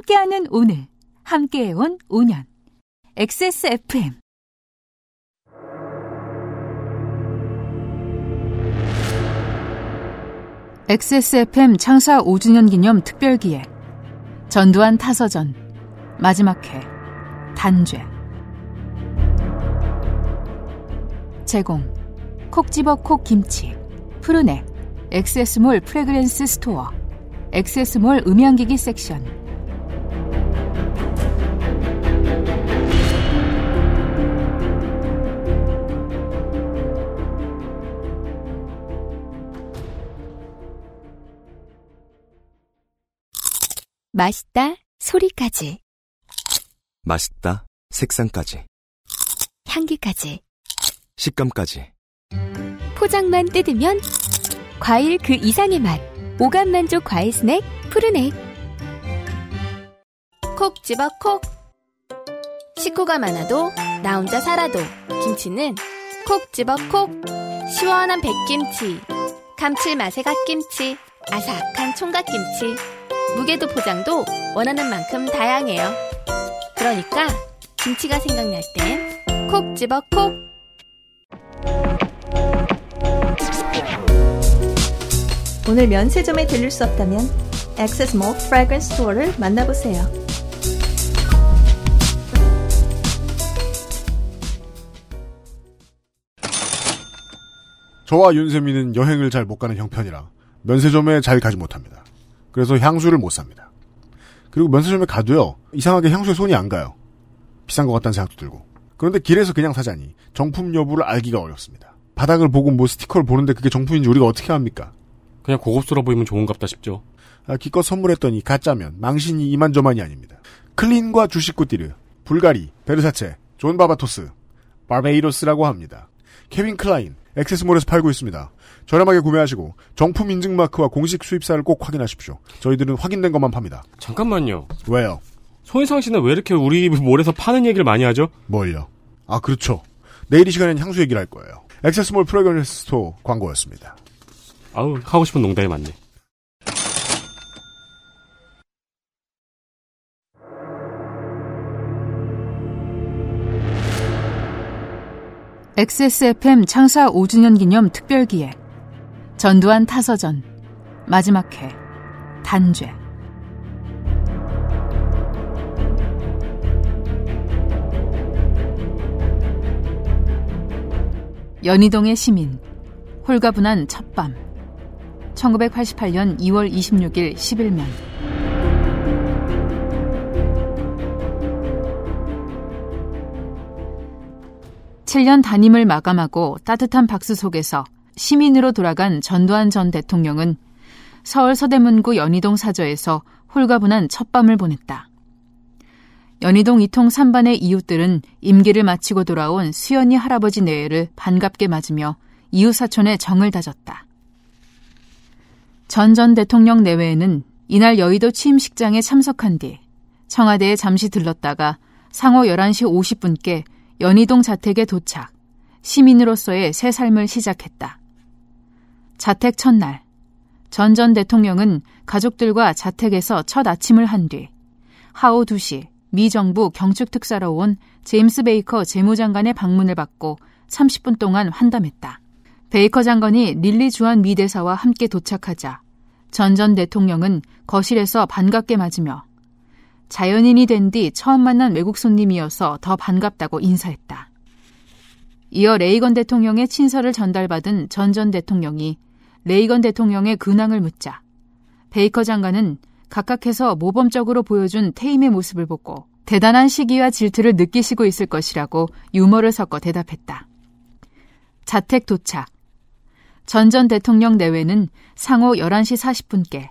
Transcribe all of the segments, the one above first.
함께하는 오늘, 함께해온 5년. XSFM. XSFM 창사 5주년 기념 특별기획. 전두환 타서전. 마지막 회. 단죄. 제공. 콕 집어 콕 김치. 푸르넥. 엑세스몰 Fragrance Store. 엑세스몰 음향기기 섹션. 멋있다 소리까지. 멋있다 색상까지. 향기까지. 식감까지. 포장만 뜯으면 과일 그 이상의 맛. 오감 만족 과일 스낵 푸르넥 콕 집어 콕. 식구가 많아도 나 혼자 살아도 김치는 콕 집어 콕. 시원한 백김치 감칠맛의 갓김치 아삭한 총각김치 무게도 포장도 원하는 만큼 다양해요 그러니까 김치가 생각날 땐 콕 집어 콕 오늘 면세점에 들릴 수 없다면 액세스 몰 Fragrance Store를 만나보세요. 저와 윤세민은 여행을 잘 못 가는 형편이라 면세점에 잘 가지 못합니다. 그래서 향수를 못 삽니다. 그리고 면세점에 가도요 이상하게 향수에 손이 안 가요. 비싼 것 같다는 생각도 들고. 그런데 길에서 그냥 사자니 정품 여부를 알기가 어렵습니다. 바닥을 보고 뭐 스티커를 보는데 그게 정품인지 우리가 어떻게 합니까? 그냥 고급스러워 보이면 좋은갑다 싶죠. 아, 기껏 선물했더니 가짜면 망신이 이만저만이 아닙니다. 클린과 쥬시꾸뛰르, 불가리, 베르사체, 존 바바토스, 바베이로스라고 합니다. 캘빈 클라인, 액세스몰에서 팔고 있습니다. 저렴하게 구매하시고 정품 인증 마크와 공식 수입사를 꼭 확인하십시오. 저희들은 확인된 것만 팝니다. 잠깐만요. 왜요? 손희상 씨는 왜 이렇게 우리 몰에서 파는 얘기를 많이 하죠? 뭘요? 아 그렇죠. 내일 이 시간엔 향수 얘기를 할 거예요. 액세스몰 Fragrance Store 광고였습니다. 아우 하고 싶은 농담이 많네. XSFM 창사 5주년 기념 특별기획. 전두환 타서전. 마지막 회. 단죄. 연희동의 시민. 홀가분한 첫밤. 1988년 2월 26일 11면. (7년) 단임을 마감하고 따뜻한 박수 속에서 시민으로 돌아간 전두환 전 대통령은 서울 서대문구 연희동 사저에서 홀가분한 첫밤을 보냈다. 연희동 이통 3반의 이웃들은 임기를 마치고 돌아온 수연이 할아버지 내외를 반갑게 맞으며 이웃 사촌의 정을 다졌다. 전 전 대통령 내외에는 이날 여의도 취임식장에 참석한 뒤 청와대에 잠시 들렀다가 상오 11시 50분께 연희동 자택에 도착, 시민으로서의 새 삶을 시작했다. 자택 첫날, 전 전 대통령은 가족들과 자택에서 첫 아침을 한 뒤, 하오 2시 미 정부 경축 특사로 온 제임스 베이커 재무장관의 방문을 받고 30분 동안 환담했다. 베이커 장관이 릴리 주한 미 대사와 함께 도착하자 전 전 대통령은 거실에서 반갑게 맞으며 자연인이 된 뒤 처음 만난 외국 손님이어서 더 반갑다고 인사했다. 이어 레이건 대통령의 친서를 전달받은 전 전 대통령이 레이건 대통령의 근황을 묻자 베이커 장관은 각각해서 모범적으로 보여준 퇴임의 모습을 보고 대단한 시기와 질투를 느끼시고 있을 것이라고 유머를 섞어 대답했다. 자택 도착. 전 전 대통령 내외는 상호 11시 40분께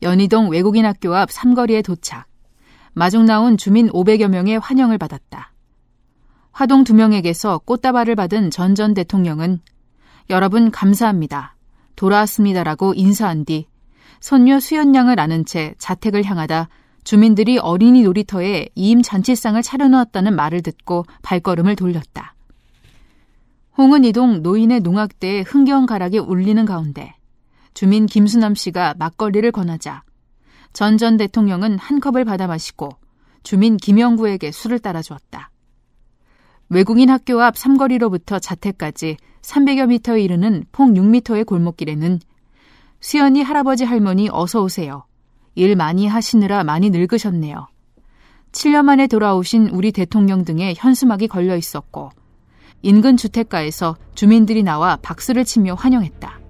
연희동 외국인 학교 앞 삼거리에 도착. 마중 나온 주민 500여 명의 환영을 받았다. 화동 두 명에게서 꽃다발을 받은 전 전 대통령은 여러분 감사합니다. 돌아왔습니다라고 인사한 뒤 손녀 수연 양을 아는 채 자택을 향하다 주민들이 어린이 놀이터에 이임 잔치상을 차려놓았다는 말을 듣고 발걸음을 돌렸다. 홍은 이동 노인의 농악대에 흥겨운 가락이 울리는 가운데 주민 김수남 씨가 막걸리를 권하자 전 전 대통령은 한 컵을 받아 마시고 주민 김영구에게 술을 따라 주었다. 외국인 학교 앞 삼거리로부터 자택까지 300여 미터에 이르는 폭 6미터의 골목길에는 수연이 할아버지 할머니 어서 오세요. 일 많이 하시느라 많이 늙으셨네요. 7년 만에 돌아오신 우리 대통령 등의 현수막이 걸려 있었고 인근 주택가에서 주민들이 나와 박수를 치며 환영했다.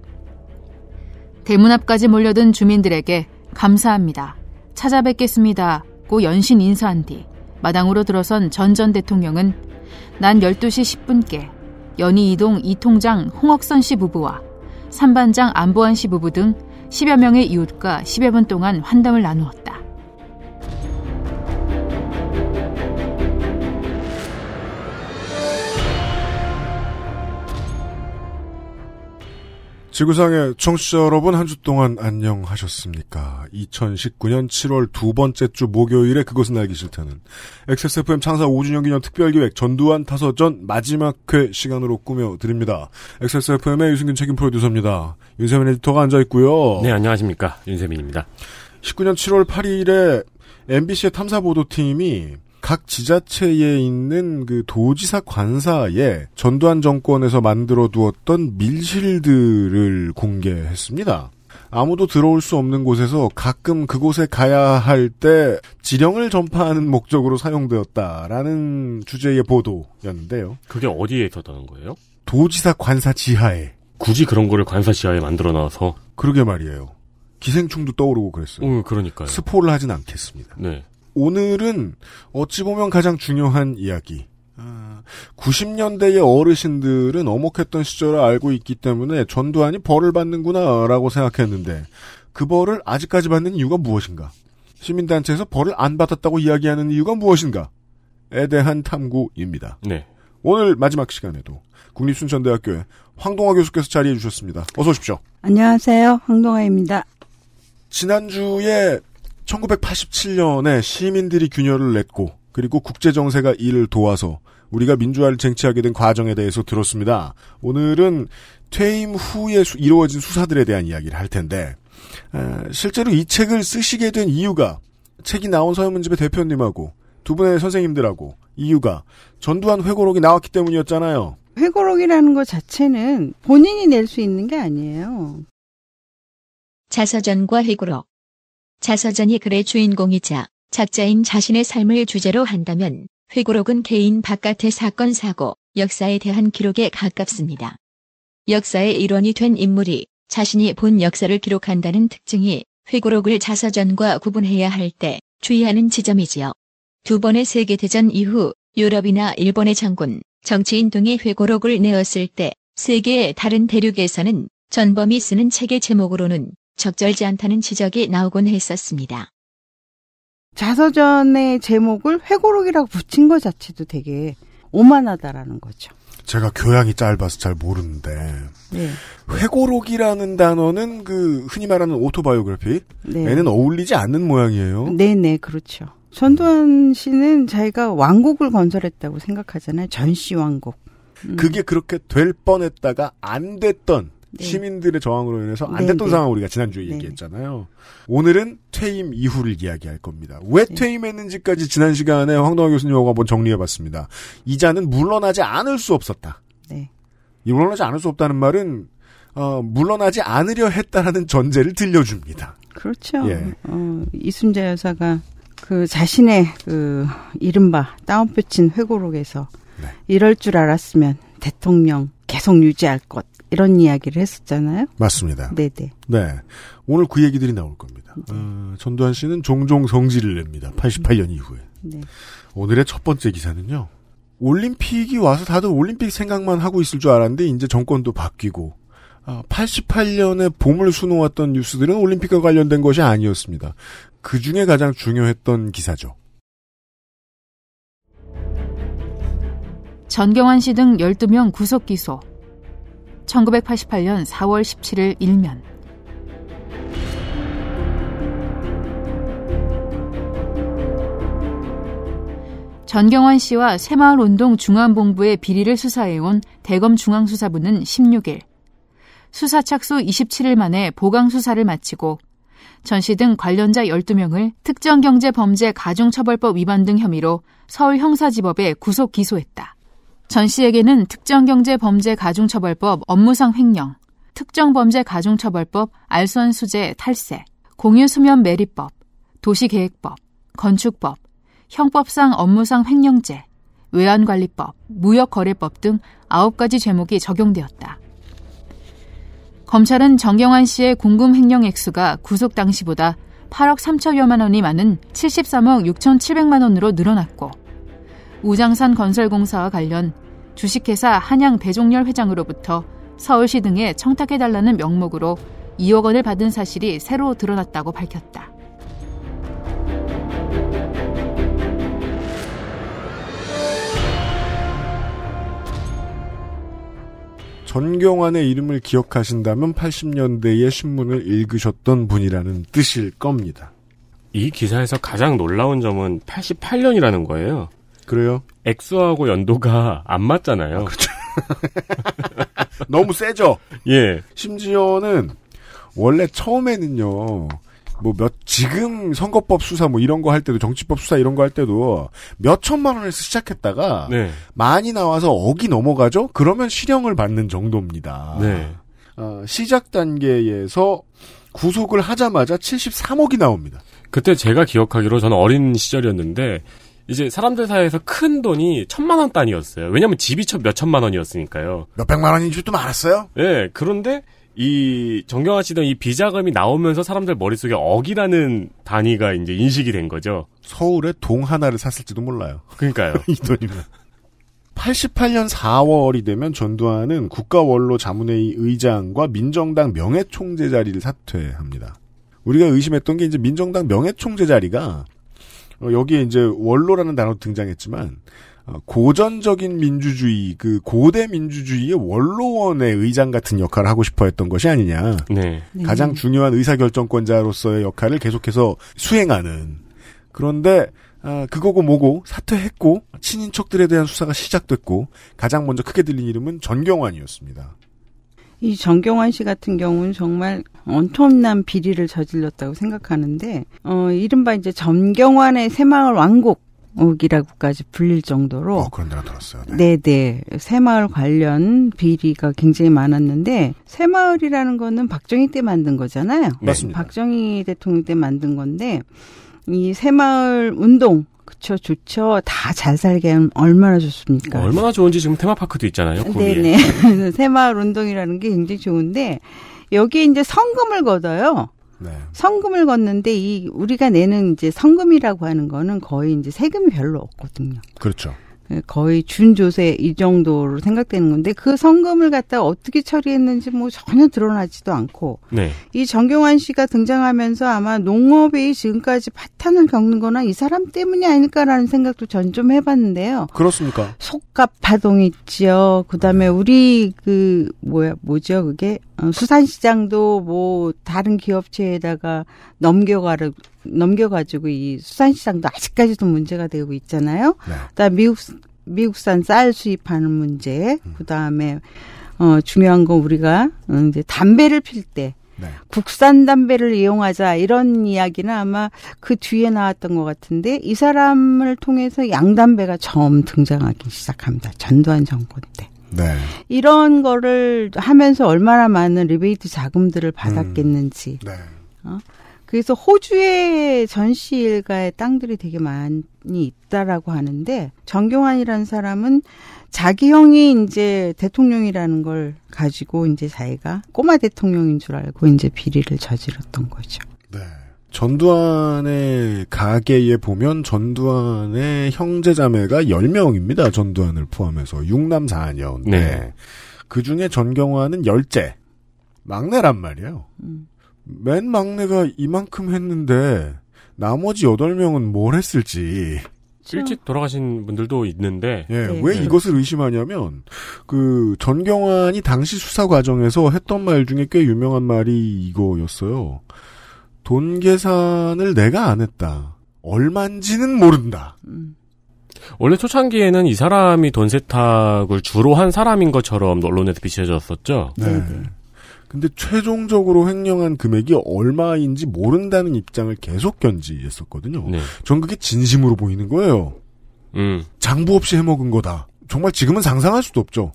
대문 앞까지 몰려든 주민들에게 감사합니다. 찾아뵙겠습니다. 고 연신 인사한 뒤 마당으로 들어선 전 전 대통령은 난 12시 10분께 연희 이동 이통장 홍억선 씨 부부와 삼반장 안보한 씨 부부 등 10여 명의 이웃과 10여 분 동안 환담을 나누었다. 지구상의 청취자 여러분 한 주 동안 안녕하셨습니까? 2019년 7월 두 번째 주 목요일에 그것은 알기 싫다는 XSFM 창사 5주년 기념 특별기획 전두환 타서전 마지막 회 시간으로 꾸며드립니다. XSFM의 유승균 책임 프로듀서입니다. 윤세민 에디터가 앉아있고요. 네, 안녕하십니까. 윤세민입니다. 19년 7월 8일에 MBC의 탐사보도팀이 각 지자체에 있는 그 도지사 관사에 전두환 정권에서 만들어 두었던 밀실들을 공개했습니다. 아무도 들어올 수 없는 곳에서 가끔 그곳에 가야 할 때 지령을 전파하는 목적으로 사용되었다라는 주제의 보도였는데요. 그게 어디에 있었다는 거예요? 도지사 관사 지하에. 굳이 그런 거를 관사 지하에 만들어 놔서. 그러게 말이에요. 기생충도 떠오르고 그랬어요. 어, 그러니까요. 스포를 하진 않겠습니다. 네. 오늘은 어찌 보면 가장 중요한 이야기. 90년대의 어르신들은 어목했던 시절을 알고 있기 때문에 전두환이 벌을 받는구나라고 생각했는데 그 벌을 아직까지 받는 이유가 무엇인가? 시민단체에서 벌을 안 받았다고 이야기하는 이유가 무엇인가?에 대한 탐구입니다. 네. 오늘 마지막 시간에도 국립순천대학교의 황동화 교수께서 자리해 주셨습니다. 어서 오십시오. 안녕하세요. 황동화입니다. 지난주에 1987년에 시민들이 균열을 냈고 그리고 국제 정세가 이를 도와서 우리가 민주화를 쟁취하게 된 과정에 대해서 들었습니다. 오늘은 퇴임 후에 수, 이루어진 수사들에 대한 이야기를 할 텐데 에, 실제로 이 책을 쓰시게 된 이유가 책이 나온 서현문집의 대표님하고 두 분의 선생님들하고 이유가 전두환 회고록이 나왔기 때문이었잖아요. 회고록이라는 것 자체는 본인이 낼 수 있는 게 아니에요. 자서전과 회고록 자서전이 글의 주인공이자 작자인 자신의 삶을 주제로 한다면 회고록은 개인 바깥의 사건 사고, 역사에 대한 기록에 가깝습니다. 역사의 일원이 된 인물이 자신이 본 역사를 기록한다는 특징이 회고록을 자서전과 구분해야 할 때 주의하는 지점이지요. 두 번의 세계대전 이후 유럽이나 일본의 장군, 정치인 등이 회고록을 내었을 때 세계의 다른 대륙에서는 전범이 쓰는 책의 제목으로는 적절지 않다는 지적이 나오곤 했었습니다. 자서전의 제목을 회고록이라고 붙인 것 자체도 되게 오만하다라는 거죠. 제가 교양이 짧아서 잘 모르는데 네. 회고록이라는 단어는 그 흔히 말하는 오토바이오그래피 네. 에는 어울리지 않는 모양이에요. 네네, 그렇죠. 전두환 씨는 자기가 왕국을 건설했다고 생각하잖아요. 전시 왕국. 음. 그게 그렇게 될 뻔했다가 안 됐던 네. 시민들의 저항으로 인해서 안 네, 됐던 네. 상황 우리가 지난주에 네. 얘기했잖아요. 오늘은 퇴임 이후를 이야기할 겁니다. 왜 네. 퇴임했는지까지 지난 시간에 황동화 교수님하고 한번 정리해봤습니다. 이자는 물러나지 않을 수 없었다. 네. 이 물러나지 않을 수 없다는 말은 어, 물러나지 않으려 했다라는 전제를 들려줍니다. 그렇죠. 예. 어, 이순자 여사가 그 자신의 그 이른바 따옴표 친 회고록에서 네. 이럴 줄 알았으면 대통령 계속 유지할 것 이런 이야기를 했었잖아요. 맞습니다. 네네. 네. 오늘 그 얘기들이 나올 겁니다. 어, 전두환 씨는 종종 성질을 냅니다. 88년 이후에. 네. 오늘의 첫 번째 기사는요. 올림픽이 와서 다들 올림픽 생각만 하고 있을 줄 알았는데 이제 정권도 바뀌고 88년에 봄을 수놓았던 뉴스들은 올림픽과 관련된 것이 아니었습니다. 그 중에 가장 중요했던 기사죠. 전경환 씨 등 12명 구속 기소. 1988년 4월 17일 일면. 전경환 씨와 새마을운동 중앙본부의 비리를 수사해온 대검 중앙수사부는 16일 수사 착수 27일 만에 보강 수사를 마치고 전 씨 등 관련자 12명을 특정경제범죄 가중처벌법 위반 등 혐의로 서울 형사지법에 구속 기소했다. 전 씨에게는 특정경제범죄 가중처벌법 업무상 횡령, 특정범죄 가중처벌법 알선수재 탈세, 공유수면 매립법, 도시계획법, 건축법, 형법상 업무상 횡령죄, 외환관리법, 무역거래법 등 9가지 죄목이 적용되었다. 검찰은 정경환 씨의 궁금 횡령 액수가 구속 당시보다 8억 3천여만 원이 많은 73억 6천7백만 원으로 늘어났고 우장산 건설공사와 관련 주식회사 한양 배종렬 회장으로부터 서울시 등에 청탁해달라는 명목으로 2억 원을 받은 사실이 새로 드러났다고 밝혔다. 전경환의 이름을 기억하신다면 80년대의 신문을 읽으셨던 분이라는 뜻일 겁니다. 이 기사에서 가장 놀라운 점은 88년이라는 거예요. 그래요? 액수하고 연도가 안 맞잖아요. 그렇죠. 너무 세죠? 예. 심지어는 원래 처음에는요. 뭐 몇 지금 선거법 수사 뭐 이런 거 할 때도 정치법 수사 이런 거 할 때도 몇 천만 원에서 시작했다가 네. 많이 나와서 억이 넘어가죠? 그러면 실형을 받는 정도입니다. 네. 어, 시작 단계에서 구속을 하자마자 73억이 나옵니다. 그때 제가 기억하기로 저는 어린 시절이었는데 이제 사람들 사이에서 큰 돈이 천만 원 단위였어요. 왜냐면 집이 천- 몇 천만 원이었으니까요. 몇 백만 원인 줄도 많았어요? 예, 그런데 이 씨등 이 비자금이 나오면서 사람들 머릿속에 억이라는 단위가 이제 인식이 된 거죠. 서울에 동 하나를 샀을지도 몰라요. 그러니까요. 이 돈이면. 88년 4월이 되면 전두환은 국가원로 자문회의 의장과 민정당 명예총재 자리를 사퇴합니다. 우리가 의심했던 게 이제 민정당 명예총재 자리가 어, 여기에 이제 원로라는 단어도 등장했지만 어, 고전적인 민주주의, 그 고대 민주주의의 원로원의 의장 같은 역할을 하고 싶어 했던 것이 아니냐. 네. 가장 중요한 의사결정권자로서의 역할을 계속해서 수행하는. 그런데 아, 그거고 뭐고 사퇴했고 친인척들에 대한 수사가 시작됐고 가장 먼저 크게 들린 이름은 전경환이었습니다. 이 정경환 씨 같은 경우는 정말 엄청난 비리를 저질렀다고 생각하는데, 어, 이른바 이제 전경환의 새마을 왕국이라고까지 불릴 정도로, 어, 그런 데나 들었어요. 네. 네네. 새마을 관련 비리가 굉장히 많았는데, 새마을이라는 거는 박정희 때 만든 거잖아요. 맞습니다. 박정희 대통령 때 만든 건데, 이 새마을 운동, 그쵸, 좋죠. 다 잘 살게 하면 얼마나 좋습니까? 얼마나 좋은지 지금 테마파크도 있잖아요. 거기에. 네네. 새마을 운동이라는 게 굉장히 좋은데, 여기에 이제 성금을 걷어요. 네. 성금을 걷는데 이 우리가 내는 이제 성금이라고 하는 거는 거의 이제 세금이 별로 없거든요. 그렇죠. 거의 준조세 이 정도로 생각되는 건데 그 성금을 갖다 어떻게 처리했는지 뭐 전혀 드러나지도 않고 네. 이 정경환 씨가 등장하면서 아마 농업이 지금까지 파탄을 겪는 거나 이 사람 때문이 아닐까라는 생각도 전 좀 해봤는데요. 그렇습니까? 속갑 파동 있지요. 그 다음에 우리 그 뭐야 뭐죠 그게 어, 수산시장도 뭐 다른 기업체에다가 넘겨가를 넘겨가지고 이 수산시장도 아직까지도 문제가 되고 있잖아요. 네. 그다음 미국 미국산 쌀 수입하는 문제. 그다음에 어 중요한 건 우리가 어, 이제 담배를 필때 네. 국산 담배를 이용하자 이런 이야기는 아마 그 뒤에 나왔던 것 같은데 이 사람을 통해서 양담배가 처음 등장하기 시작합니다. 전두환 정권 때. 네. 이런 거를 하면서 얼마나 많은 리베이트 자금들을 받았겠는지. 네. 그래서 호주의 전시 일가의 땅들이 되게 많이 있다라고 하는데 정경환이라는 사람은 자기 형이 이제 대통령이라는 걸 가지고 이제 자기가 꼬마 대통령인 줄 알고 이제 비리를 저질렀던 거죠. 네. 전두환의 가게에 보면 전두환의 형제자매가 10명입니다. 전두환을 포함해서. 6남 4녀인데. 네. 그 중에 전경환은 10째. 막내란 말이에요. 음. 맨 막내가 이만큼 했는데 나머지 8명은 뭘 했을지. 일찍 돌아가신 분들도 있는데 예, 네. 왜 네. 이것을 의심하냐면 그 전경환이 당시 수사 과정에서 했던 말 중에 꽤 유명한 말이 이거였어요. 돈 계산을 내가 안 했다. 얼만지는 모른다. 음. 원래 초창기에는 이 사람이 돈 세탁을 주로 한 사람인 것처럼 언론에서 비춰졌었죠. 네. 네, 네. 근데 최종적으로 횡령한 금액이 얼마인지 모른다는 입장을 계속 견지했었거든요. 네. 전 그게 진심으로 보이는 거예요. 음. 장부 없이 해먹은 거다. 정말 지금은 상상할 수도 없죠.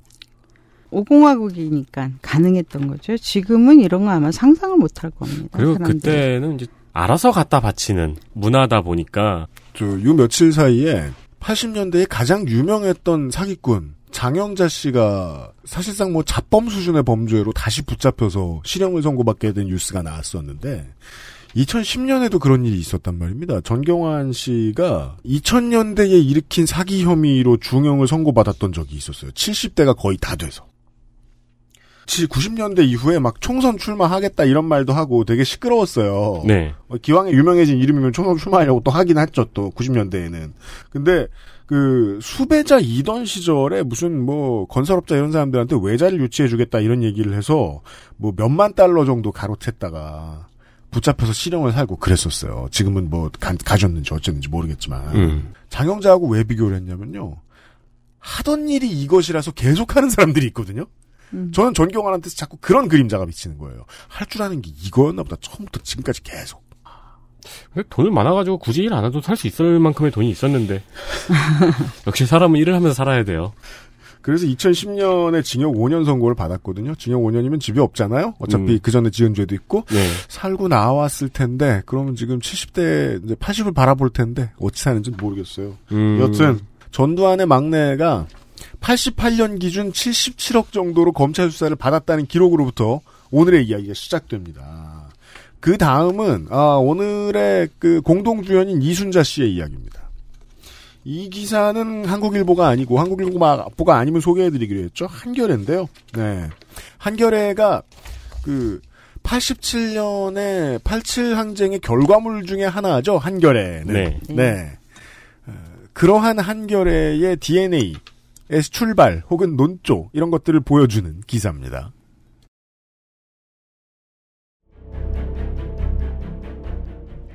오공화국이니까 가능했던 거죠. 지금은 이런 거 아마 상상을 못 할 겁니다. 그리고 사람들이. 그때는 이제 알아서 갖다 바치는 문화다 보니까 저요 며칠 사이에 80년대에 가장 유명했던 사기꾼 장영자 씨가 사실상 뭐 자범 수준의 범죄로 다시 붙잡혀서 실형을 선고받게 된 뉴스가 나왔었는데 2010년에도 그런 일이 있었단 말입니다. 전경환 씨가 2000년대에 일으킨 사기 혐의로 중형을 선고받았던 적이 있었어요. 70대가 거의 다 돼서. 90년대 이후에 막 총선 출마하겠다 이런 말도 하고 되게 시끄러웠어요. 네. 어, 기왕에 유명해진 이름이면 총선 출마하려고 또 하긴 했죠. 또 90년대에는. 근데 그 수배자 이던 시절에 무슨 뭐 건설업자 이런 사람들한테 외자를 유치해주겠다 이런 얘기를 해서 뭐 몇만 달러 정도 가로챘다가 붙잡혀서 실형을 살고 그랬었어요. 지금은 뭐 가, 가졌는지 어쨌는지 모르겠지만 음. 장영자하고 왜 비교를 했냐면요. 하던 일이 이것이라서 계속하는 사람들이 있거든요. 음. 저는 전경환한테 서 자꾸 그런 그림자가 비치는 거예요. 할 줄 아는 게 이거였나 보다. 처음부터 지금까지 계속. 돈을 많아가지고 굳이 일 안 해도 살 수 있을 만큼의 돈이 있었는데 역시 사람은 일을 하면서 살아야 돼요. 그래서 2010년에 징역 5년 선고를 받았거든요. 징역 5년이면 집이 없잖아요. 어차피 음. 그 전에 지은 죄도 있고 네. 살고 나왔을 텐데 그러면 지금 70대 이제 80을 바라볼 텐데 어찌 사는지 모르겠어요. 음. 여튼 전두환의 막내가 88년 기준 77억 정도로 검찰 수사를 받았다는 기록으로부터 오늘의 이야기가 시작됩니다. 그 다음은 아, 오늘의 그 공동 주연인 이순자 씨의 이야기입니다. 이 기사는 한국일보가 아니고 한국일보가 아니면 소개해드리기로 했죠. 한겨레인데요. 네, 한겨레가 그 87년에 87 항쟁의 결과물 중에 하나죠. 한겨레는. 네. 네. 어, 그러한 한겨레의 DNA, 출발 혹은 논조 이런 것들을 보여주는 기사입니다.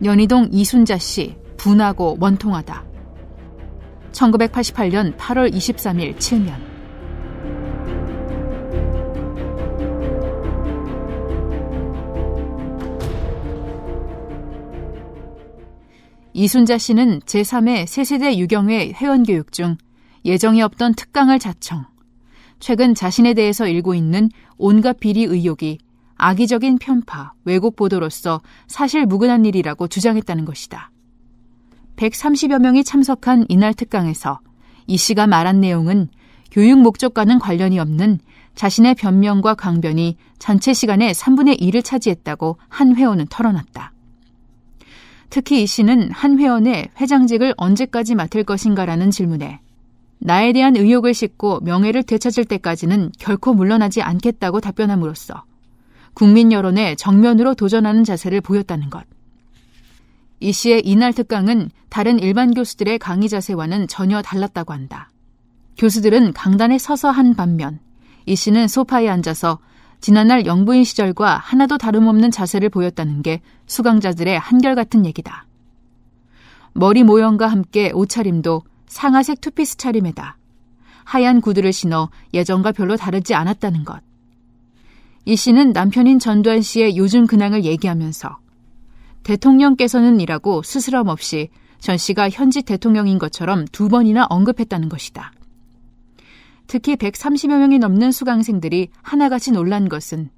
연희동 이순자 씨, 분하고 원통하다. 1988년 8월 23일 칠면. 이순자 씨는 제3회 세세대 유경회 회원교육 중 예정이 없던 특강을 자청. 최근 자신에 대해서 일고 있는 온갖 비리 의혹이 악의적인 편파, 왜곡 보도로서 사실 무근한 일이라고 주장했다는 것이다. 130여 명이 참석한 이날 특강에서 이 씨가 말한 내용은 교육 목적과는 관련이 없는 자신의 변명과 강변이 전체 시간의 3분의 1을 차지했다고 한 회원은 털어놨다. 특히 이 씨는 한 회원의 회장직을 언제까지 맡을 것인가라는 질문에 나에 대한 의혹을 싣고 명예를 되찾을 때까지는 결코 물러나지 않겠다고 답변함으로써 국민 여론에 정면으로 도전하는 자세를 보였다는 것. 이 씨의 이날 특강은 다른 일반 교수들의 강의 자세와는 전혀 달랐다고 한다. 교수들은 강단에 서서 한 반면 이 씨는 소파에 앉아서 지난날 영부인 시절과 하나도 다름없는 자세를 보였다는 게 수강자들의 한결같은 얘기다. 머리 모형과 함께 옷차림도 상아색 투피스 차림에다 하얀 구두를 신어 예전과 별로 다르지 않았다는 것. 이 씨는 남편인 전두환 씨의 요즘 근황을 얘기하면서 대통령께서는 이라고 스스럼 없이 전 씨가 현직 대통령인 것처럼 두 번이나 언급했다는 것이다. 특히 130여 명이 넘는 수강생들이 하나같이 놀란 것은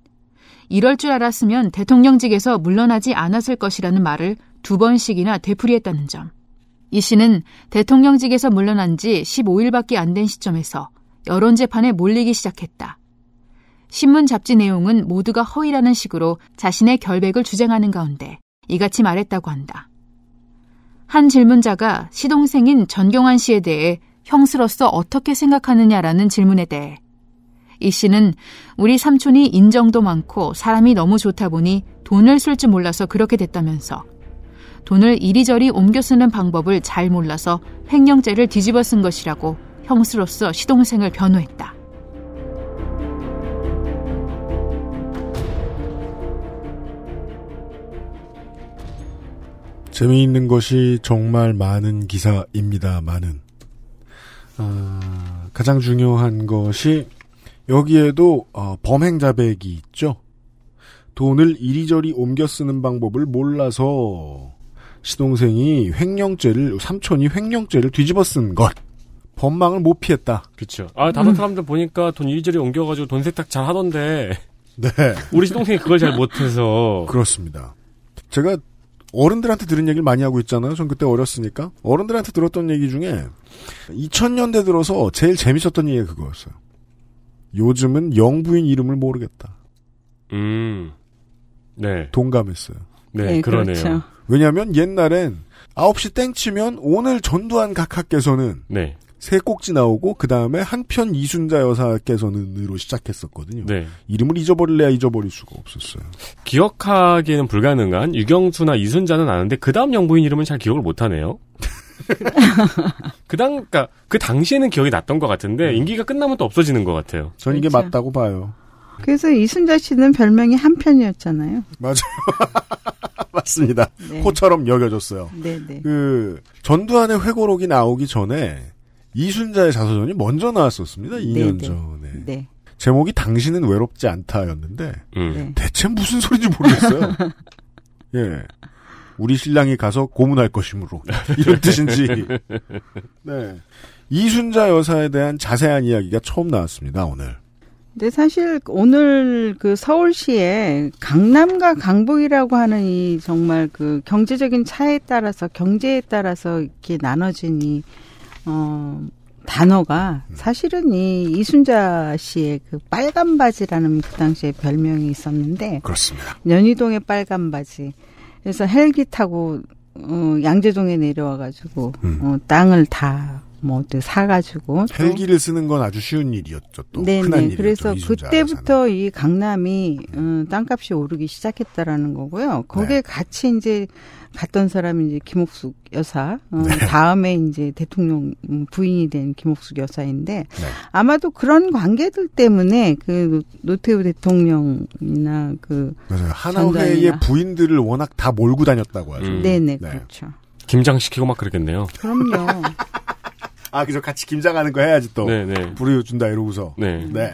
이럴 줄 알았으면 대통령직에서 물러나지 않았을 것이라는 말을 두 번씩이나 되풀이했다는 점. 이 씨는 대통령직에서 물러난 지 15일밖에 안 된 시점에서 여론 재판에 몰리기 시작했다. 신문 잡지 내용은 모두가 허위라는 식으로 자신의 결백을 주장하는 가운데 이같이 말했다고 한다. 한 질문자가 시동생인 전경환 씨에 대해 형수로서 어떻게 생각하느냐라는 질문에 대해 이 씨는 우리 삼촌이 인정도 많고 사람이 너무 좋다 보니 돈을 쓸 줄 몰라서 그렇게 됐다면서 돈을 이리저리 옮겨 쓰는 방법을 잘 몰라서 횡령죄를 뒤집어 쓴 것이라고 형수로서 시동생을 변호했다. 재미있는 것이 정말 많은 기사입니다만은 아, 가장 중요한 것이 여기에도 어, 범행 자백이 있죠. 돈을 이리저리 옮겨 쓰는 방법을 몰라서 시동생이 횡령죄를 삼촌이 횡령죄를 뒤집어 쓴 것. 법망을 못 피했다. 그렇죠. 아 다른 사람들 보니까 돈 이리저리 옮겨가지고 돈 세탁 잘 하던데 네. 우리 시동생이 그걸 잘 못해서 그렇습니다. 제가 어른들한테 들은 얘기를 많이 하고 있잖아요. 전 그때 어렸으니까. 어른들한테 들었던 얘기 중에 2000년대 들어서 제일 재밌었던 얘기가 그거였어요. 요즘은 영부인 이름을 모르겠다. 음. 네. 동감했어요. 네, 네, 그러네요. 그렇죠. 왜냐하면 옛날엔 9시 땡 치면 오늘 전두환 각하께서는 네. 세 꼭지 나오고 그 다음에 한편 이순자 여사께서는으로 시작했었거든요. 네. 이름을 잊어버릴래야 잊어버릴 수가 없었어요. 기억하기에는 불가능한 유경수나 이순자는 아는데 그 다음 영부인 이름은 잘 기억을 못하네요. 그 당, 그니까, 그 당시에는 기억이 났던 것 같은데, 임기가 끝나면 또 없어지는 것 같아요. 전 이게 그렇죠. 맞다고 봐요. 그래서 이순자 씨는 별명이 한편이었잖아요. 맞아요. 맞습니다. 네. 호처럼 여겨졌어요. 네네. 그 전두환의 회고록이 나오기 전에 이순자의 자서전이 먼저 나왔었습니다. 2년 네, 네. 전에. 네. 제목이 당신은 외롭지 않다였는데 음. 네. 대체 무슨 소리인지 모르겠어요. 예. 우리 신랑이 가서 고문할 것이므로 이런 뜻인지. 네. 이순자 여사에 대한 자세한 이야기가 처음 나왔습니다. 오늘. 근데 사실 오늘 그 서울시에 강남과 강북이라고 하는 이 정말 그 경제적인 차에 따라서 경제에 따라서 이렇게 나눠진 이, 어, 단어가 사실은 이 이순자 씨의 그 빨간 바지라는 그 당시에 별명이 있었는데 그렇습니다. 연희동의 빨간 바지. 그래서 헬기 타고 어, 양재동에 내려와가지고 음. 어, 땅을 다 뭐 사가지고 또 헬기를 쓰는 건 아주 쉬운 일이었죠. 또 흔한 네네. 일이었죠. 그래서 그때부터 이 강남이 어, 땅값이 오르기 시작했다라는 거고요. 거기에 네. 같이 이제 갔던 사람이 이제 김옥숙 여사. 어, 네. 다음에 이제 대통령 음, 부인이 된 김옥숙 여사인데 네. 아마도 그런 관계들 때문에 그 노- 노태우 대통령이나 그 맞아요. 하나회의. 부인들을 워낙 다 몰고 다녔다고 하죠. 음. 네네 네. 그렇죠. 김장시키고 막 그랬겠네요. 그럼요. 아, 그죠. 같이 김장하는 거 해야지 또. 네네. 부려준다 이러고서. 네. 네.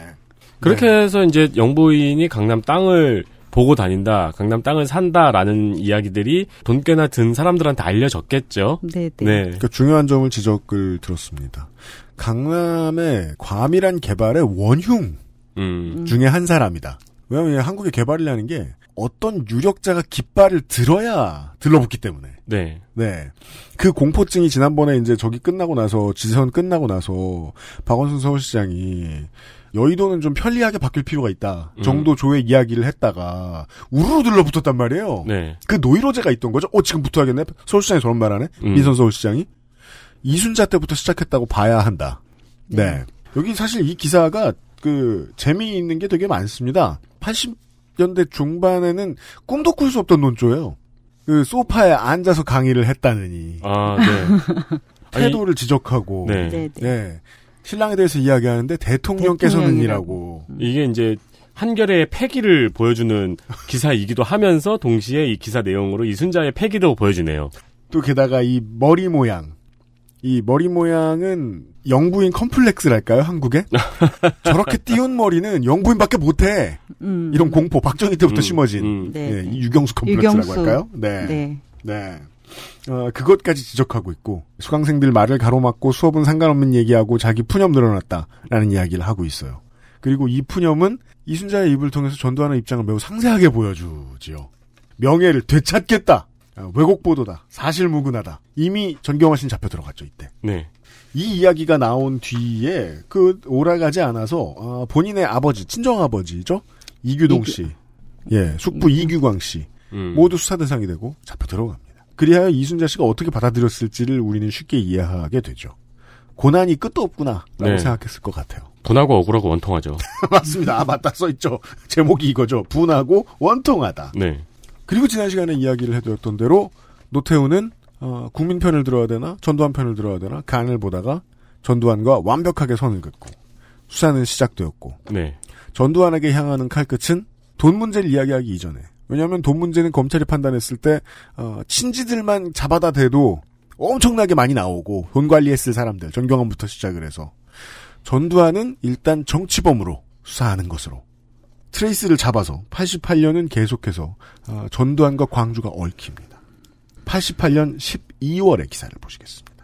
그렇게 네. 해서 이제 영부인이 강남 땅을 보고 다닌다, 강남 땅을 산다라는 이야기들이 돈 꽤나 든 사람들한테 알려졌겠죠. 네네. 네. 그러니까 중요한 점을 지적을 들었습니다. 강남의 과밀한 개발의 원흉 음. 중에 한 사람이다. 왜냐하면 한국에 개발이라는 게 어떤 유력자가 깃발을 들어야 들러붙기 때문에. 네. 네. 그 공포증이 지난번에 이제 저기 끝나고 나서, 지선 끝나고 나서, 박원순 서울시장이, 여의도는 좀 편리하게 바뀔 필요가 있다. 음. 정도 조의 이야기를 했다가, 우르르 들러붙었단 말이에요. 네. 그 노이로제가 있던 거죠? 어, 지금 붙어야겠네? 서울시장이 저런 말 하네? 음. 민선 서울시장이? 이순자 때부터 시작했다고 봐야 한다. 네. 여기 사실 이 기사가 그, 재미있는 게 되게 많습니다. 80년대 중반에는 꿈도 꿀 수 없던 논조예요. 그, 소파에 앉아서 강의를 했다느니. 아, 네. 태도를 지적하고. 네. 네네. 네. 신랑에 대해서 이야기하는데 대통령께서는이라고. 이게 이제 한결의 패기를 보여주는 기사이기도 하면서 동시에 이 기사 내용으로 이순자의 패기도 보여주네요. 또 게다가 이 머리 모양. 이 머리 모양은 영부인 컴플렉스랄까요, 한국에? 저렇게 띄운 머리는 영부인밖에 못해. 음. 이런 공포, 박정희 때부터 음, 심어진. 음. 네. 예, 이 유경수 컴플렉스라고 유경수. 할까요? 네. 네. 네. 어, 그것까지 지적하고 있고, 수강생들 말을 가로막고 수업은 상관없는 얘기하고 자기 푸념 늘어났다라는 이야기를 하고 있어요. 그리고 이 푸념은 이순자의 입을 통해서 전두환의 입장을 매우 상세하게 보여주지요. 명예를 되찾겠다. 어, 왜곡 보도다. 사실무근하다. 이미 전경화 씨는 잡혀 들어갔죠, 이때. 네. 이 이야기가 나온 뒤에 그 오라가지 않아서 어, 본인의 아버지, 친정 아버지죠 이규동 이규- 씨, 예, 숙부 이규광 씨 음. 모두 수사 대상이 되고 잡혀 들어갑니다. 그리하여 이순자 씨가 어떻게 받아들였을지를 우리는 쉽게 이해하게 되죠. 고난이 끝도 없구나라고 네. 생각했을 것 같아요. 분하고 억울하고 원통하죠. 맞습니다. 아 맞다 써 있죠. 제목이 이거죠. 분하고 원통하다. 네. 그리고 지난 시간에 이야기를 해드렸던 대로 노태우는 어, 국민 편을 들어야 되나 전두환 편을 들어야 되나 간을 보다가 전두환과 완벽하게 선을 긋고 수사는 시작되었고 네. 전두환에게 향하는 칼끝은 돈 문제를 이야기하기 이전에 왜냐하면 돈 문제는 검찰이 판단했을 때 어, 친지들만 잡아다 대도 엄청나게 많이 나오고 돈 관리했을 사람들 전경환부터 시작을 해서 전두환은 일단 정치범으로 수사하는 것으로 트레이스를 잡아서 88년은 계속해서 어, 전두환과 광주가 얽힙니다. 88년 12월의 기사를 보시겠습니다.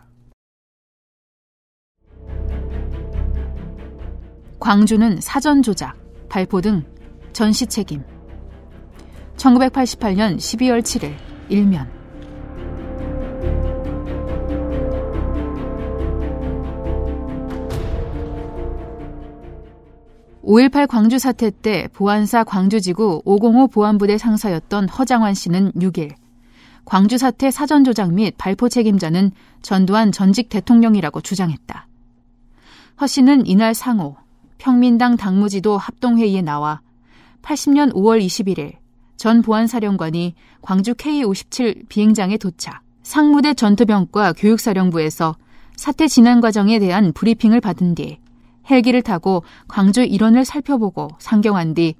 광주는 사전 조작, 발포 등 전시 책임. 1988년 12월 7일 일면. (5.18) 광주 사태 때 보안사 광주지구 505 보안부대 상사였던 허장환 씨는 6일 광주 사태 사전 조작 및 발포 책임자는 전두환 전직 대통령이라고 주장했다. 허 씨는 이날 상호 평민당 당무지도 합동회의에 나와 80년 5월 21일 전 보안사령관이 광주 K-57 비행장에 도착, 상무대 전투병과 교육사령부에서 사태 진행 과정에 대한 브리핑을 받은 뒤 헬기를 타고 광주 일원을 살펴보고 상경한 뒤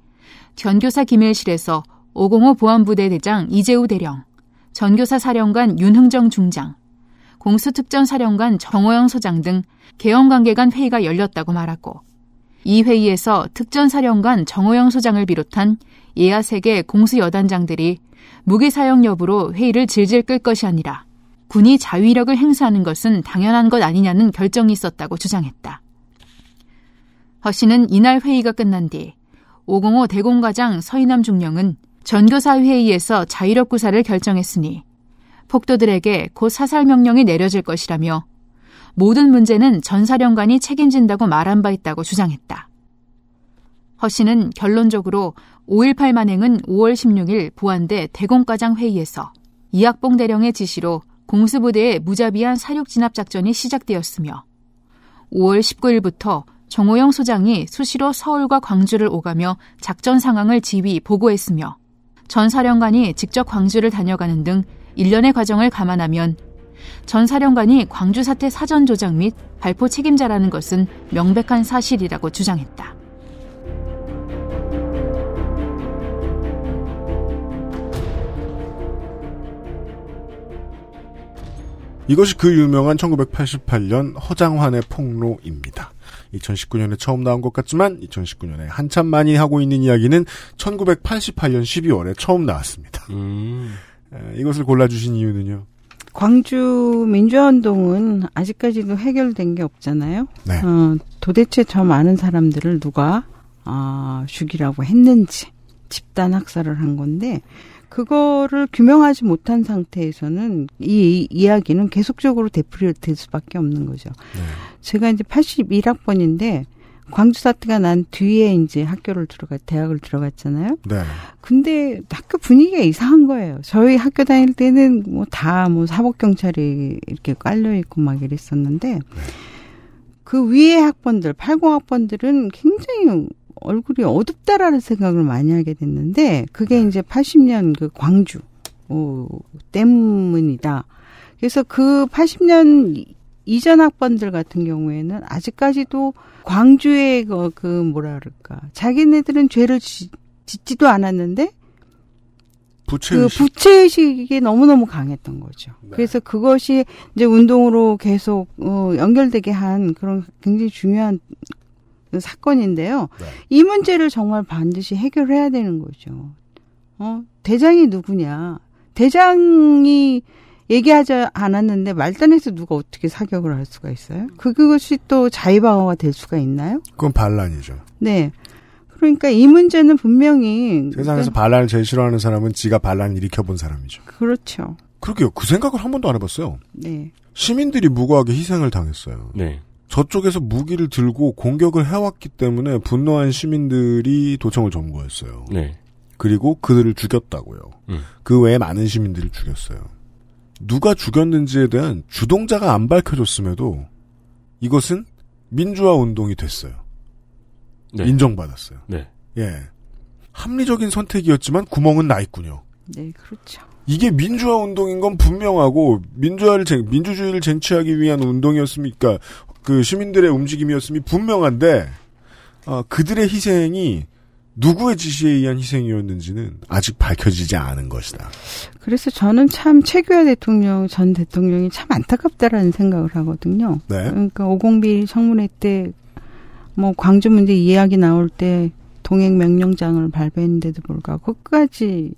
전교사 기밀실에서 505 보안부대 대장 이재우 대령, 전교사 사령관 윤흥정 중장, 공수특전 사령관 정호영 소장 등 개헌 관계 간 회의가 열렸다고 말하고 이 회의에서 특전 사령관 정호영 소장을 비롯한 예하 세계 공수 여단장들이 무기 사용 여부로 회의를 질질 끌 것이 아니라 군이 자위력을 행사하는 것은 당연한 것 아니냐는 결정이 있었다고 주장했다. 허 씨는 이날 회의가 끝난 뒤 505 대공과장 서인남 중령은 전교사 회의에서 자위력 구사를 결정했으니 폭도들에게 곧 사살 명령이 내려질 것이라며 모든 문제는 전사령관이 책임진다고 말한 바 있다고 주장했다. 허 씨는 결론적으로 5.18 만행은 5월 16일 보안대 대공과장 회의에서 이학봉 대령의 지시로 공수부대의 무자비한 사륙 진압 작전이 시작되었으며 5월 19일부터 정호영 소장이 수시로 서울과 광주를 오가며 작전 상황을 지휘 보고했으며 전 사령관이 직접 광주를 다녀가는 등 일련의 과정을 감안하면 전 사령관이 광주 사태 사전 조작 및 발포 책임자라는 것은 명백한 사실이라고 주장했다. 이것이 그 유명한 1988년 허장환의 폭로입니다. 2019년에 처음 나온 것 같지만 2019년에 한참 많이 하고 있는 이야기는 1988년 12월에 처음 나왔습니다. 음. 에, 이것을 골라주신 이유는요. 광주 민주화운동은 아직까지도 해결된 게 없잖아요. 네. 어, 도대체 저 많은 사람들을 누가 아, 죽이라고 했는지 집단 학살을 한 건데 그거를 규명하지 못한 상태에서는 이 이야기는 계속적으로 되풀이될 수밖에 없는 거죠. 네. 제가 이제 81학번인데 광주 사태가 난 뒤에 이제 학교를 들어가 대학을 들어갔잖아요. 네. 근데 학교 분위기가 이상한 거예요. 저희 학교 다닐 때는 뭐 다뭐 사복 경찰이 이렇게 깔려 있고 막 이랬었는데 그 위에 학번들 80학번들은 굉장히 얼굴이 어둡다라는 생각을 많이 하게 됐는데 그게 이제 80년 그 광주 어, 때문이다. 그래서 그 80년 이전 학번들 같은 경우에는 아직까지도 광주의 그, 그 뭐라 그럴까 자기네들은 죄를 지, 짓지도 않았는데 부채 그 부채의식이 너무너무 강했던 거죠. 네. 그래서 그것이 이제 운동으로 계속 어, 연결되게 한 그런 굉장히 중요한 사건인데요. 네. 이 문제를 정말 반드시 해결해야 되는 거죠. 어, 대장이 누구냐? 대장이 얘기하지 않았는데 말단에서 누가 어떻게 사격을 할 수가 있어요? 그- 그것이 또 자의방어가 될 수가 있나요? 그건 반란이죠. 네. 그러니까 이 문제는 분명히 세상에서 반란을 제일 싫어하는 사람은 지가 반란을 일으켜본 사람이죠. 그렇죠. 그러게요. 그 생각을 한 번도 안 해봤어요. 네. 시민들이 무고하게 희생을 당했어요. 네. 저쪽에서 무기를 들고 공격을 해왔기 때문에 분노한 시민들이 도청을 점거했어요. 네. 그리고 그들을 죽였다고요. 음. 그 외에 많은 시민들을 죽였어요. 누가 죽였는지에 대한 주동자가 안 밝혀졌음에도 이것은 민주화 운동이 됐어요. 네. 인정받았어요. 네. 예. 합리적인 선택이었지만 구멍은 나 있군요. 네, 그렇죠. 이게 민주화 운동인 건 분명하고 민주화를 쟁, 민주주의를 쟁취하기 위한 운동이었습니까? 그 시민들의 움직임이었음이 분명한데 아, 그들의 희생이 누구의 지시에 의한 희생이었는지는 아직 밝혀지지 않은 것이다. 그래서 저는 참 최규하 대통령 전 대통령이 참 안타깝다라는 생각을 하거든요. 네. 그러니까 오공비 청문회 때 뭐 광주 문제 이야기 나올 때 동행 명령장을 발부했는데도 불구하고 끝까지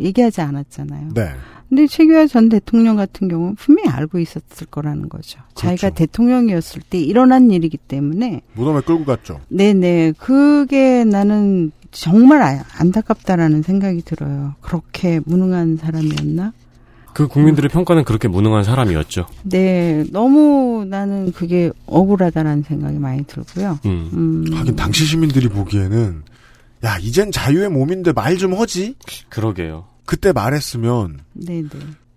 얘기하지 않았잖아요. 네. 근데 최규하 전 대통령 같은 경우는 분명히 알고 있었을 거라는 거죠. 자기가 그렇죠. 대통령이었을 때 일어난 일이기 때문에 무덤에 끌고 갔죠. 네네 그게 나는 정말 아- 안타깝다라는 생각이 들어요. 그렇게 무능한 사람이었나? 그 국민들의 평가는 그렇게 무능한 사람이었죠. 네, 너무 나는 그게 억울하다라는 생각이 많이 들고요. 음. 음, 하긴 당시 시민들이 보기에는 야 이젠 자유의 몸인데 말 좀 하지. 그러게요. 그때 말했으면 네네.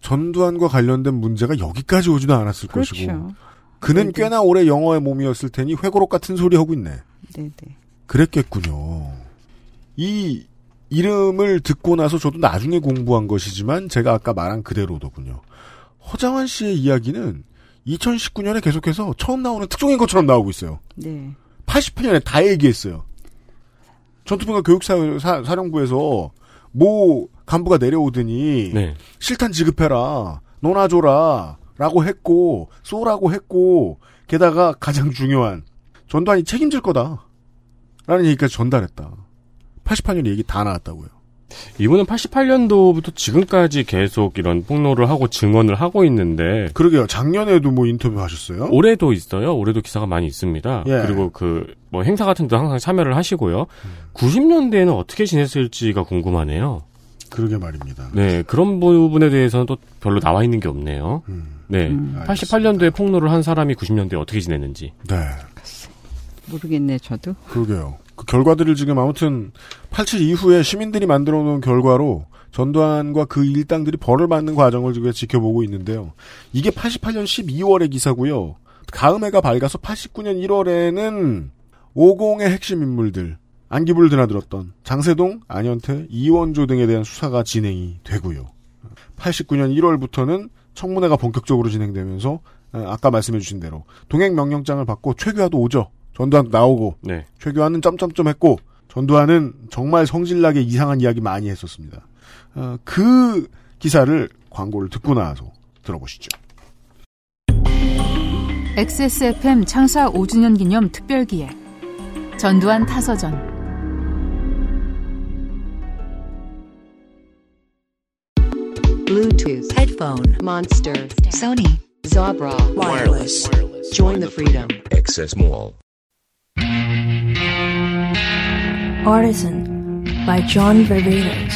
전두환과 관련된 문제가 여기까지 오지도 않았을 것이고 그렇죠. 그는 네네. 꽤나 오래 영어의 몸이었을 테니 회고록 같은 소리 하고 있네. 네네. 그랬겠군요. 이 이름을 듣고 나서 저도 나중에 공부한 것이지만 제가 아까 말한 그대로더군요. 허장환 씨의 이야기는 2019년에 계속해서 처음 나오는 특종인 것처럼 나오고 있어요. 네. 88년에 다 얘기했어요. 전투병과 교육사령부에서 모 간부가 내려오더니 네. 실탄 지급해라, 너나 줘라, 라고 했고, 쏘라고 했고, 게다가 가장 중요한, 전두환이 책임질 거다. 라는 얘기까지 전달했다. 88년 얘기 다 나왔다고요. 이분은 88년도부터 지금까지 계속 이런 폭로를 하고 증언을 하고 있는데 그러게요. 작년에도 뭐 인터뷰 하셨어요? 올해도 있어요. 올해도 기사가 많이 있습니다. 예. 그리고 그 뭐 행사 같은 데도 항상 참여를 하시고요. 90년대에는 어떻게 지냈을지가 궁금하네요. 그러게 말입니다. 네, 그런 부분에 대해서는 또 별로 나와 있는 게 없네요. 음, 네. 음. 88년도에 폭로를 한 사람이 90년대에 어떻게 지냈는지. 네. 모르겠네, 저도. 그러게요. 그 결과들을 지금 아무튼 87 이후에 시민들이 만들어 놓은 결과로 전두환과 그 일당들이 벌을 받는 과정을 지금 지켜보고 있는데요. 이게 88년 12월의 기사고요. 다음 해가 밝아서 89년 1월에는 50의 핵심 인물들, 안기부를 드나들었던 장세동, 안현태, 이원조 등에 대한 수사가 진행이 되고요. 89년 1월부터는 청문회가 본격적으로 진행되면서 어, 아까 말씀해 주신 대로 동행 명령장을 받고 최규하도 오죠. 전두환 나오고 네. 최규하는 점점점 했고 전두환은 정말 성질나게 이상한 이야기 많이 했었습니다. 어, 그 기사를 광고를 듣고 나서 들어보시죠. XSFM 창사 5주년 기념 특별기획 전두환 타서전 Bluetooth, headphone, Monster, Sony, Zabra, wireless. Join the freedom. Access Mall. Artisan by John Ververos.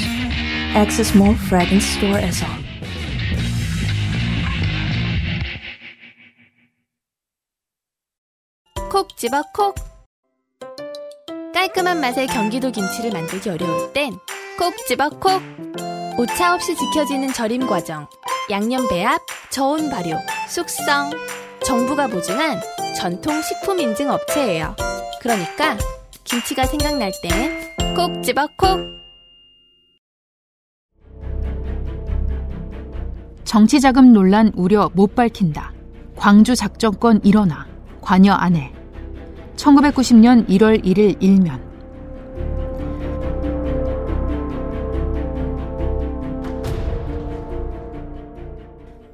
Access Mall Fragrance Store SR. 콕 집어 콕. 깔끔한 맛의 경기도 김치를 만들기 어려울 땐 콕 집어 콕. 오차 없이 지켜지는 절임 과정, 양념 배합, 저온 발효, 숙성. 정부가 보증한 전통 식품 인증 업체예요. 그러니까 김치가 생각날 땐 콕 집어 콕. 정치자금 논란 우려 못 밝힌다. 광주 작전권 일어나. 관여 안 해. 1990년 1월 1일 일면.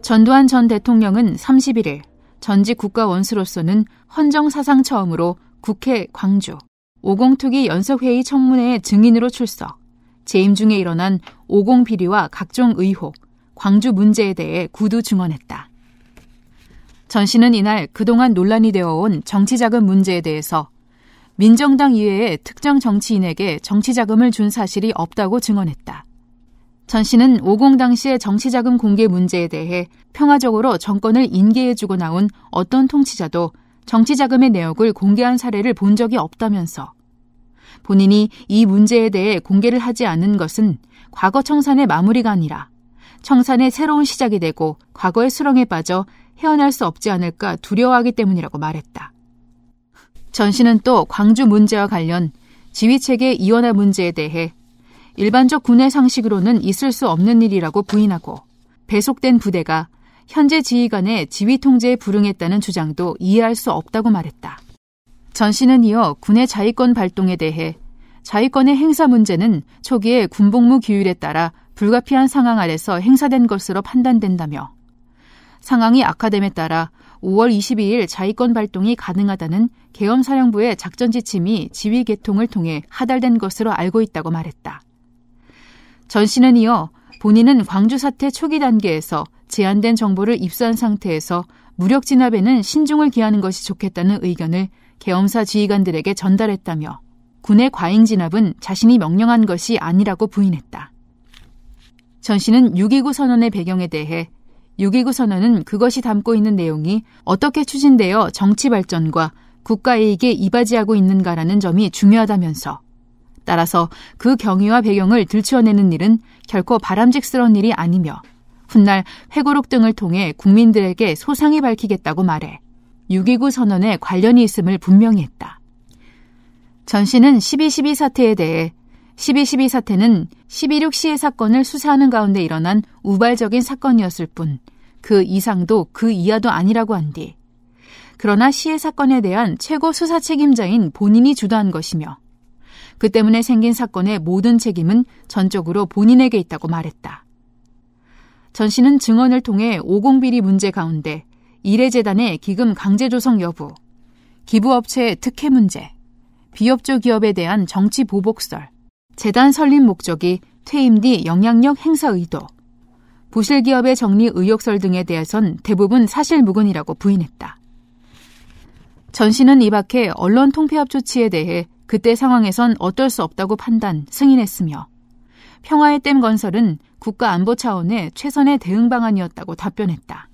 전두환 전 대통령은 31일 전직 국가 원수로서는 헌정 사상 처음으로 국회 광주 50 투기 연석회의 청문회에 증인으로 출석. 재임 중에 일어난 50 비리와 각종 의혹, 광주 문제에 대해 구두 증언했다. 전 씨는 이날 그동안 논란이 되어온 정치자금 문제에 대해서 민정당 이외의 특정 정치인에게 정치자금을 준 사실이 없다고 증언했다. 전 씨는 50 당시의 정치자금 공개 문제에 대해 평화적으로 정권을 인계해주고 나온 어떤 통치자도 정치자금의 내역을 공개한 사례를 본 적이 없다면서 본인이 이 문제에 대해 공개를 하지 않는 것은 과거 청산의 마무리가 아니라 청산의 새로운 시작이 되고 과거의 수렁에 빠져 헤어날 수 없지 않을까 두려워하기 때문이라고 말했다. 전 씨는 또 광주 문제와 관련 지휘체계 이원화 문제에 대해 일반적 군의 상식으로는 있을 수 없는 일이라고 부인하고 배속된 부대가 현재 지휘관의 지휘 통제에 불응했다는 주장도 이해할 수 없다고 말했다. 전 씨는 이어 군의 자위권 발동에 대해 자위권의 행사 문제는 초기에 군복무 규율에 따라 불가피한 상황 아래서 행사된 것으로 판단된다며 상황이 악화됨에 따라 5월 22일 자위권 발동이 가능하다는 계엄사령부의 작전 지침이 지휘 개통을 통해 하달된 것으로 알고 있다고 말했다. 전 씨는 이어 본인은 광주 사태 초기 단계에서 제한된 정보를 입수한 상태에서 무력 진압에는 신중을 기하는 것이 좋겠다는 의견을 계엄사 지휘관들에게 전달했다며 군의 과잉 진압은 자신이 명령한 것이 아니라고 부인했다. 전 씨는 6.29 선언의 배경에 대해 6.29 선언은 그것이 담고 있는 내용이 어떻게 추진되어 정치 발전과 국가 이익에 이바지하고 있는가라는 점이 중요하다면서 따라서 그 경위와 배경을 들추어내는 일은 결코 바람직스러운 일이 아니며 훗날 회고록 등을 통해 국민들에게 소상히 밝히겠다고 말해 6.29 선언에 관련이 있음을 분명히 했다. 전 씨는 12.12 사태에 대해 12.12 사태는 12.6 시해 사건을 수사하는 가운데 일어난 우발적인 사건이었을 뿐 그 이상도 그 이하도 아니라고 한 뒤. 그러나 시해 사건에 대한 최고 수사 책임자인 본인이 주도한 것이며 그 때문에 생긴 사건의 모든 책임은 전적으로 본인에게 있다고 말했다. 전 씨는 증언을 통해 오공비리 문제 가운데 이래재단의 기금 강제 조성 여부, 기부업체의 특혜 문제, 비업조 기업에 대한 정치 보복설, 재단 설립 목적이 퇴임 뒤 영향력 행사 의도, 부실 기업의 정리 의혹설 등에 대해선 대부분 사실무근이라고 부인했다. 전 씨는 이 밖에 언론 통폐합 조치에 대해 그때 상황에선 어쩔 수 없다고 판단, 승인했으며 평화의 댐 건설은 국가 안보 차원의 최선의 대응 방안이었다고 답변했다.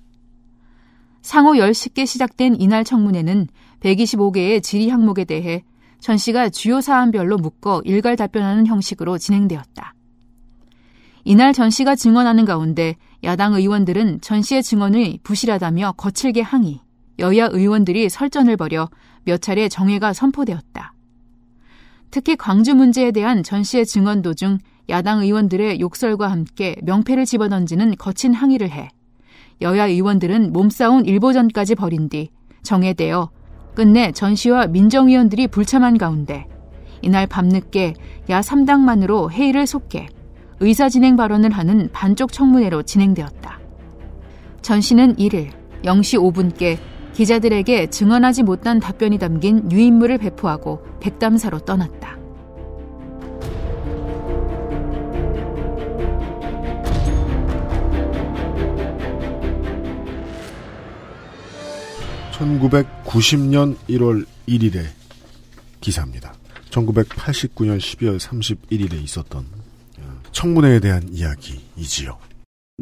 상호 10시께 시작된 이날 청문회는 125개의 질의 항목에 대해 전 씨가 주요 사안별로 묶어 일괄 답변하는 형식으로 진행되었다. 이날 전 씨가 증언하는 가운데 야당 의원들은 전 씨의 증언을 부실하다며 거칠게 항의, 여야 의원들이 설전을 벌여 몇 차례 정회가 선포되었다. 특히 광주 문제에 대한 전 씨의 증언 도중 야당 의원들의 욕설과 함께 명패를 집어던지는 거친 항의를 해 여야 의원들은 몸싸움 일보전까지 벌인 뒤 정회되어 끝내 전 씨와 민정위원들이 불참한 가운데 이날 밤늦게 야 3당만으로 회의를 속개 의사진행 발언을 하는 반쪽 청문회로 진행되었다. 전 씨는 1일 0시 5분께 기자들에게 증언하지 못한 답변이 담긴 유인물을 배포하고 백담사로 떠났다. (1990년 1월 1일의) 기사입니다. 1989년 12월 31일에 있었던 청문회에 대한 이야기이지요.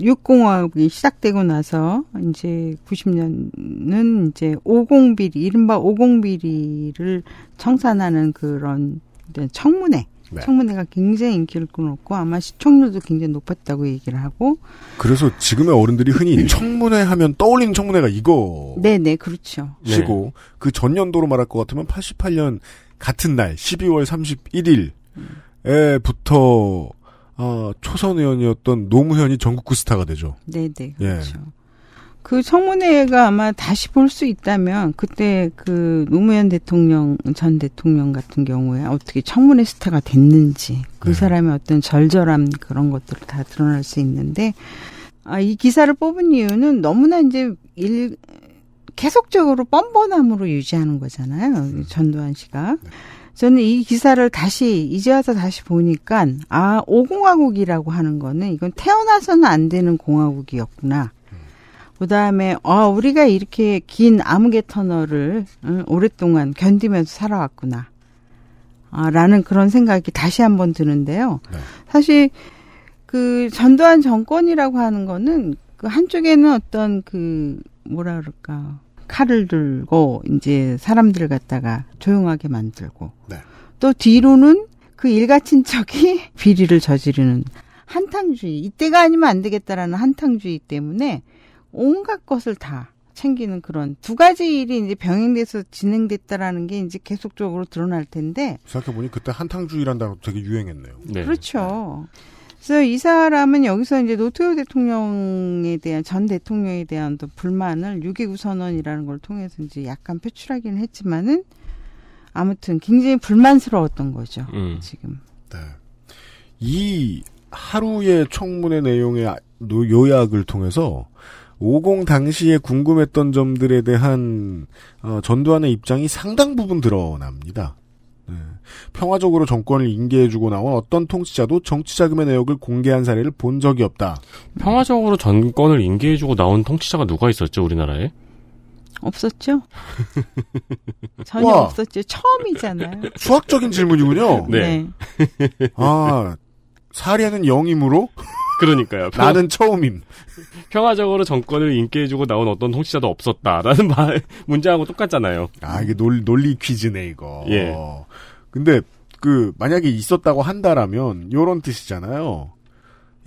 육공화국이 시작되고 나서 이제 90년은 이제 오공비리 이른바 오공비리를 청산하는 그런 청문회. 네. 청문회가 굉장히 인기를 끌었고 아마 시청률도 굉장히 높았다고 얘기를 하고. 그래서 지금의 어른들이 흔히 청문회 하면 떠올리는 청문회가 이거 네네 그렇죠. 시고 네. 그 전년도로 말할 것 같으면 88년 같은 날 12월 31일에부터 어, 초선 의원이었던 노무현이 전국구 스타가 되죠. 네네 네, 그렇죠. 예. 그 청문회가 아마 다시 볼 수 있다면 그때 그 노무현 대통령 전 대통령 같은 경우에 어떻게 청문회 스타가 됐는지 그 네. 사람의 어떤 절절함 그런 것들을 다 드러날 수 있는데 아, 이 기사를 뽑은 이유는 너무나 이제 일 계속적으로 뻔뻔함으로 유지하는 거잖아요. 음. 전두환 씨가. 네. 저는 이 기사를 다시 이제 와서 다시 보니까 아 오공화국이라고 하는 거는 이건 태어나서는 안 되는 공화국이었구나. 그다음에 어 우리가 이렇게 긴 암흑의 터널을 응, 오랫동안 견디면서 살아왔구나. 아, 라는 그런 생각이 다시 한번 드는데요. 네. 사실 그 전두환 정권이라고 하는 거는 그 한쪽에는 어떤 그 뭐라 그럴까 칼을 들고 이제 사람들을 갖다가 조용하게 만들고 네. 또 뒤로는 그 일가 친척이 비리를 저지르는 한탕주의 이때가 아니면 안 되겠다라는 한탕주의 때문에 온갖 것을 다 챙기는 그런 두 가지 일이 이제 병행돼서 진행됐다라는 게 이제 계속적으로 드러날 텐데 생각해보니 그때 한탕주의란 단어 되게 유행했네요. 네. 그렇죠. 그래서 이 사람은 여기서 이제 노태우 대통령에 대한 전 대통령에 대한 또 불만을 6.29 선언이라는 걸 통해서 이제 약간 표출하기는 했지만은 아무튼 굉장히 불만스러웠던 거죠. 음. 지금. 네. 이 하루의 청문회 내용의 요약을 통해서 50 당시에 궁금했던 점들에 대한 어, 전두환의 입장이 상당 부분 드러납니다. 네. 평화적으로 정권을 인계해주고 나온 어떤 통치자도 정치자금의 내역을 공개한 사례를 본 적이 없다. 평화적으로 정권을 인계해주고 나온 통치자가 누가 있었죠 우리나라에? 없었죠? 전혀 와. 없었죠. 처음이잖아요. 수학적인 질문이군요. 네. 아, 사례는 영이므로 그러니까요. 평, 나는 처음임. 평화적으로 정권을 인계해주고 나온 어떤 통치자도 없었다라는 말 문제하고 똑같잖아요. 아, 이게 논, 논리 퀴즈네, 이거. 예. 근데, 그, 만약에 있었다고 한다라면, 요런 뜻이잖아요.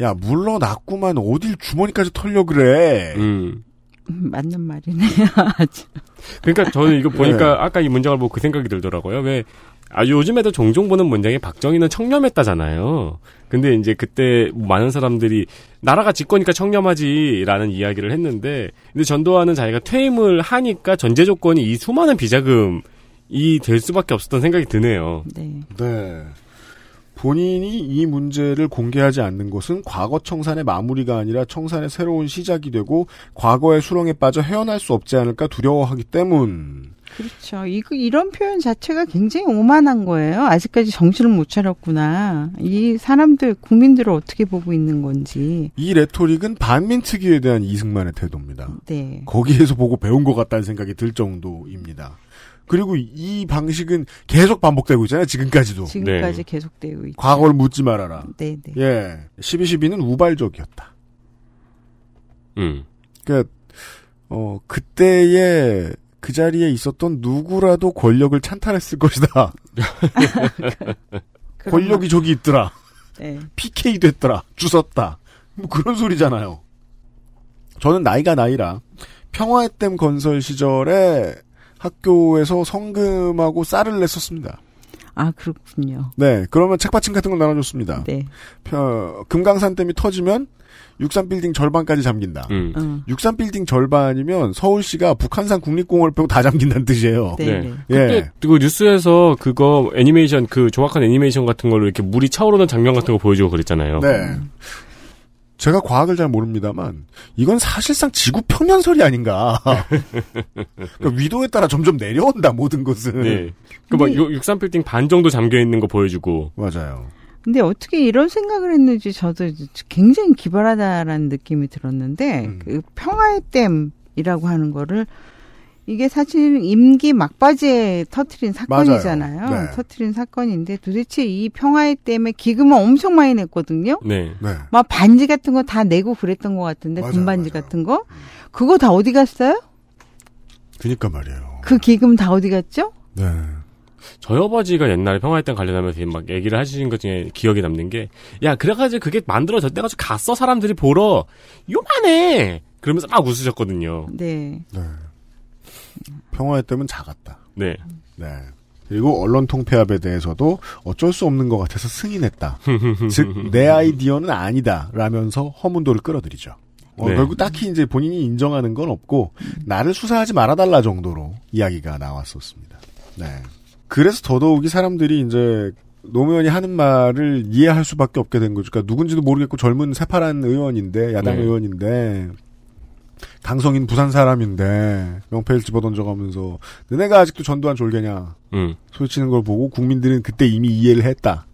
야, 물러났구만, 어딜 주머니까지 털려 그래. 음. 음, 맞는 말이네요. 아주. 그러니까 저는 이거 보니까 네. 아까 이 문장을 보고 그 생각이 들더라고요. 왜, 아, 요즘에도 종종 보는 문장이 박정희는 청렴했다잖아요. 근데 이제 그때 많은 사람들이 나라가 집권이니까 청렴하지라는 이야기를 했는데, 근데 전두환은 자기가 퇴임을 하니까 전제 조건이 이 수많은 비자금이 될 수밖에 없었던 생각이 드네요. 네. 네. 본인이 이 문제를 공개하지 않는 것은 과거 청산의 마무리가 아니라 청산의 새로운 시작이 되고 과거의 수렁에 빠져 헤어날 수 없지 않을까 두려워하기 때문. 그렇죠. 이거 이런 표현 자체가 굉장히 오만한 거예요. 아직까지 정신을 못 차렸구나. 이 사람들 국민들을 어떻게 보고 있는 건지. 이 레토릭은 반민특위에 대한 이승만의 태도입니다. 네. 거기에서 보고 배운 것 같다는 생각이 들 정도입니다. 그리고 이 방식은 계속 반복되고 있잖아요, 지금까지도. 지금까지 네. 계속되고 있죠. 과거를 묻지 말아라. 네, 네. 예. 12.12는 우발적이었다. 음. 그니까, 어, 그때에 그 자리에 있었던 누구라도 권력을 찬탈했을 것이다. 권력이 저기 있더라. 말- 네. PK 됐더라. 주웠다. 뭐 그런 소리잖아요. 저는 나이가 나이라 평화의 댐 건설 시절에 학교에서 성금하고 쌀을 냈었습니다. 아, 그렇군요. 네, 그러면 책받침 같은 걸 나눠줬습니다. 네. 펴- 금강산 댐이 터지면 63빌딩 절반까지 잠긴다. 음. 어. 63빌딩 절반이면 서울시가 북한산 국립공원을 빼고 다 잠긴다는 뜻이에요. 네, 네. 네. 예. 그때 그 뉴스에서 그거 애니메이션 그 정확한 애니메이션 같은 걸로 이렇게 물이 차오르는 장면 같은 거 보여주고 그랬잖아요. 네. 제가 과학을 잘 모릅니다만 이건 사실상 지구 평면설이 아닌가. 그러니까 위도에 따라 점점 내려온다 모든 것은. 네. 그막 63빌딩 반 정도 잠겨 있는 거 보여주고. 맞아요. 근데 어떻게 이런 생각을 했는지 저도 굉장히 기발하다라는 느낌이 들었는데 음. 그 평화의 댐이라고 하는 거를 이게 사실 임기 막바지에 터트린 사건이잖아요. 네. 터트린 사건인데 도대체 이 평화의 댐에 기금을 엄청 많이 냈거든요. 네. 네. 막 반지 같은 거 다 내고 그랬던 것 같은데 맞아요, 금반지 맞아요. 같은 거 그거 다 어디 갔어요? 그니까 말이에요. 그 기금 다 어디 갔죠? 네. 저희 아버지가 옛날에 평화했던 관련하면서 막 얘기를 하시는 것 중에 기억에 남는 게, 야, 그래가지고 그게 만들어졌대가지고 갔어, 사람들이 보러. 요만해! 그러면서 막 웃으셨거든요. 네. 네. 댐은 작았다. 네. 네. 그리고 언론 통폐합에 대해서도 어쩔 수 없는 것 같아서 승인했다. 즉, 내 아이디어는 아니다. 라면서 허문도를 끌어들이죠. 어, 네. 결국 딱히 이제 본인이 인정하는 건 없고, 나를 수사하지 말아달라 정도로 이야기가 나왔었습니다. 네. 그래서 더더욱이 사람들이 이제, 노무현이 하는 말을 이해할 수밖에 없게 된 거죠. 그러니까 누군지도 모르겠고 젊은 새파란 의원인데, 야당 네. 의원인데, 강성인 부산 사람인데, 명패를 집어던져가면서, 너네가 아직도 전두환 졸개냐. 음. 소리치는 걸 보고 국민들은 그때 이미 이해를 했다.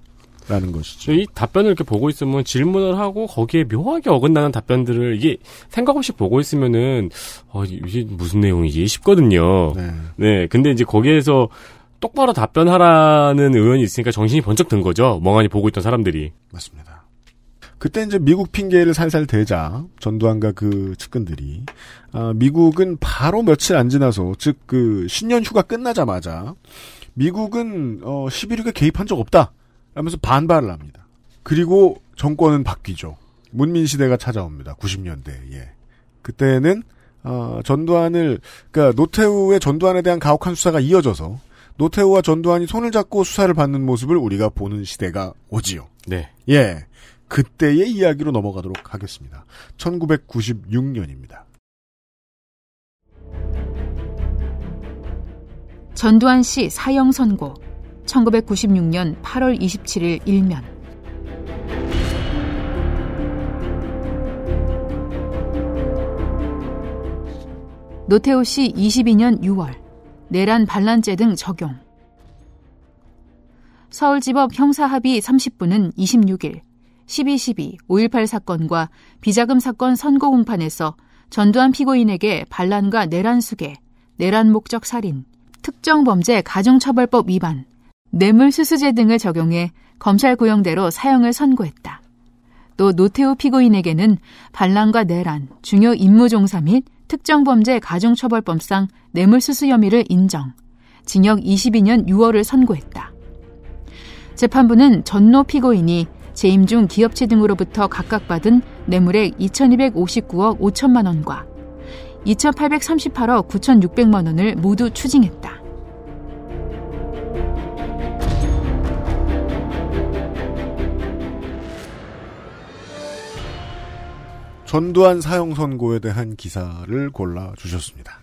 라는 것이죠. 이 답변을 이렇게 보고 있으면 질문을 하고 거기에 묘하게 어긋나는 답변들을 이게 생각 없이 보고 있으면은, 어, 이게 무슨 내용이지 싶거든요. 네. 네. 근데 이제 거기에서 똑바로 답변하라는 의원이 있으니까 정신이 번쩍 든 거죠. 멍하니 보고 있던 사람들이. 맞습니다. 그때 이제 미국 핑계를 살살 대자 전두환과 그 측근들이 아, 미국은 바로 며칠 안 지나서 즉 그 신년 휴가 끝나자마자 미국은 어 11.6에 개입한 적 없다 라면서 반발을 합니다. 그리고 정권은 바뀌죠. 문민 시대가 찾아옵니다. 90년대에. 예. 그때는 어, 전두환을 그러니까 노태우의 전두환에 대한 가혹한 수사가 이어져서 노태우와 전두환이 손을 잡고 수사를 받는 모습을 우리가 보는 시대가 오지요. 네. 예. 그때의 이야기로 넘어가도록 하겠습니다. 1996년입니다. 전두환 씨 사형 선고. 1996년 8월 27일 일면. 노태우 씨 22년 6월 내란 반란죄 등 적용. 서울지법 형사합의 30부는 26일 12.12, 5.18 사건과 비자금 사건 선고 공판에서 전두환 피고인에게 반란과 내란 수계, 내란 목적 살인, 특정 범죄 가중처벌법 위반, 뇌물 수수죄 등을 적용해 검찰 구형대로 사형을 선고했다. 또 노태우 피고인에게는 반란과 내란, 중요 임무종사 및 특정 범죄 가중처벌법상 뇌물수수 혐의를 인정, 징역 22년 6월을 선고했다. 재판부는 전노 피고인이 재임 중 기업체 등으로부터 각각 받은 뇌물액 2,259억 5천만 원과 2,838억 9,600만 원을 모두 추징했다. 전두환 사형 선고에 대한 기사를 골라 주셨습니다.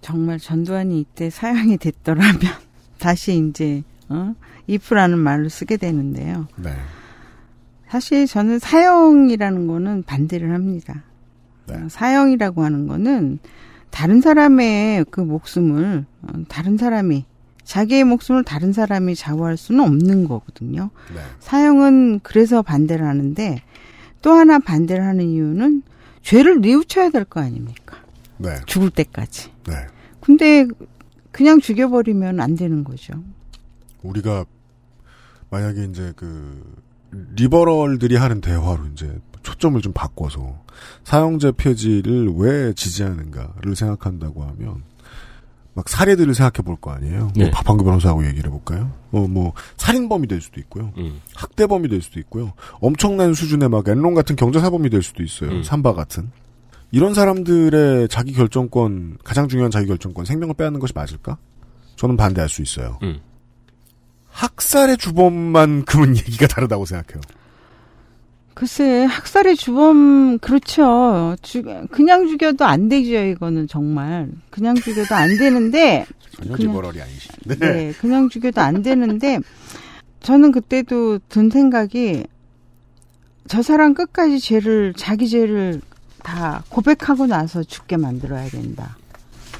정말 전두환이 이때 사형이 됐더라면 다시 이제 어? if라는 말을 쓰게 되는데요. 네. 사실 저는 사형이라는 거는 반대를 합니다. 네. 어, 사형이라고 하는 거는 다른 사람의 그 목숨을 어, 다른 사람이 자기의 목숨을 다른 사람이 좌우할 수는 없는 거거든요. 네. 사형은 그래서 반대를 하는데 또 하나 반대를 하는 이유는 죄를 뉘우쳐야 될 거 아닙니까? 네. 죽을 때까지. 네. 근데 그냥 죽여버리면 안 되는 거죠. 우리가 만약에 이제 그 리버럴들이 하는 대화로 이제 초점을 좀 바꿔서 사형제 폐지를 왜 지지하는가를 생각한다고 하면 막 사례들을 생각해 볼 거 아니에요. 네. 뭐 박판규 변호사하고 얘기를 해볼까요? 어, 뭐 살인범이 될 수도 있고요. 음. 학대범이 될 수도 있고요. 엄청난 수준의 막 엔론 같은 경제사범이 될 수도 있어요. 음. 삼바 같은. 이런 사람들의 자기 결정권, 가장 중요한 자기 결정권, 생명을 빼앗는 것이 맞을까? 저는 반대할 수 있어요. 음. 학살의 주범만큼은 얘기가 다르다고 생각해요. 글쎄, 학살의 주범, 그렇죠. 죽, 그냥 죽여도 안 되죠, 이거는 정말. 그냥 죽여도 안 되는데, 전혀 리버럴이 아니신데. 네, 그냥 죽여도 안 되는데, 저는 그때도 든 생각이, 저 사람 끝까지 죄를, 자기 죄를 다 고백하고 나서 죽게 만들어야 된다.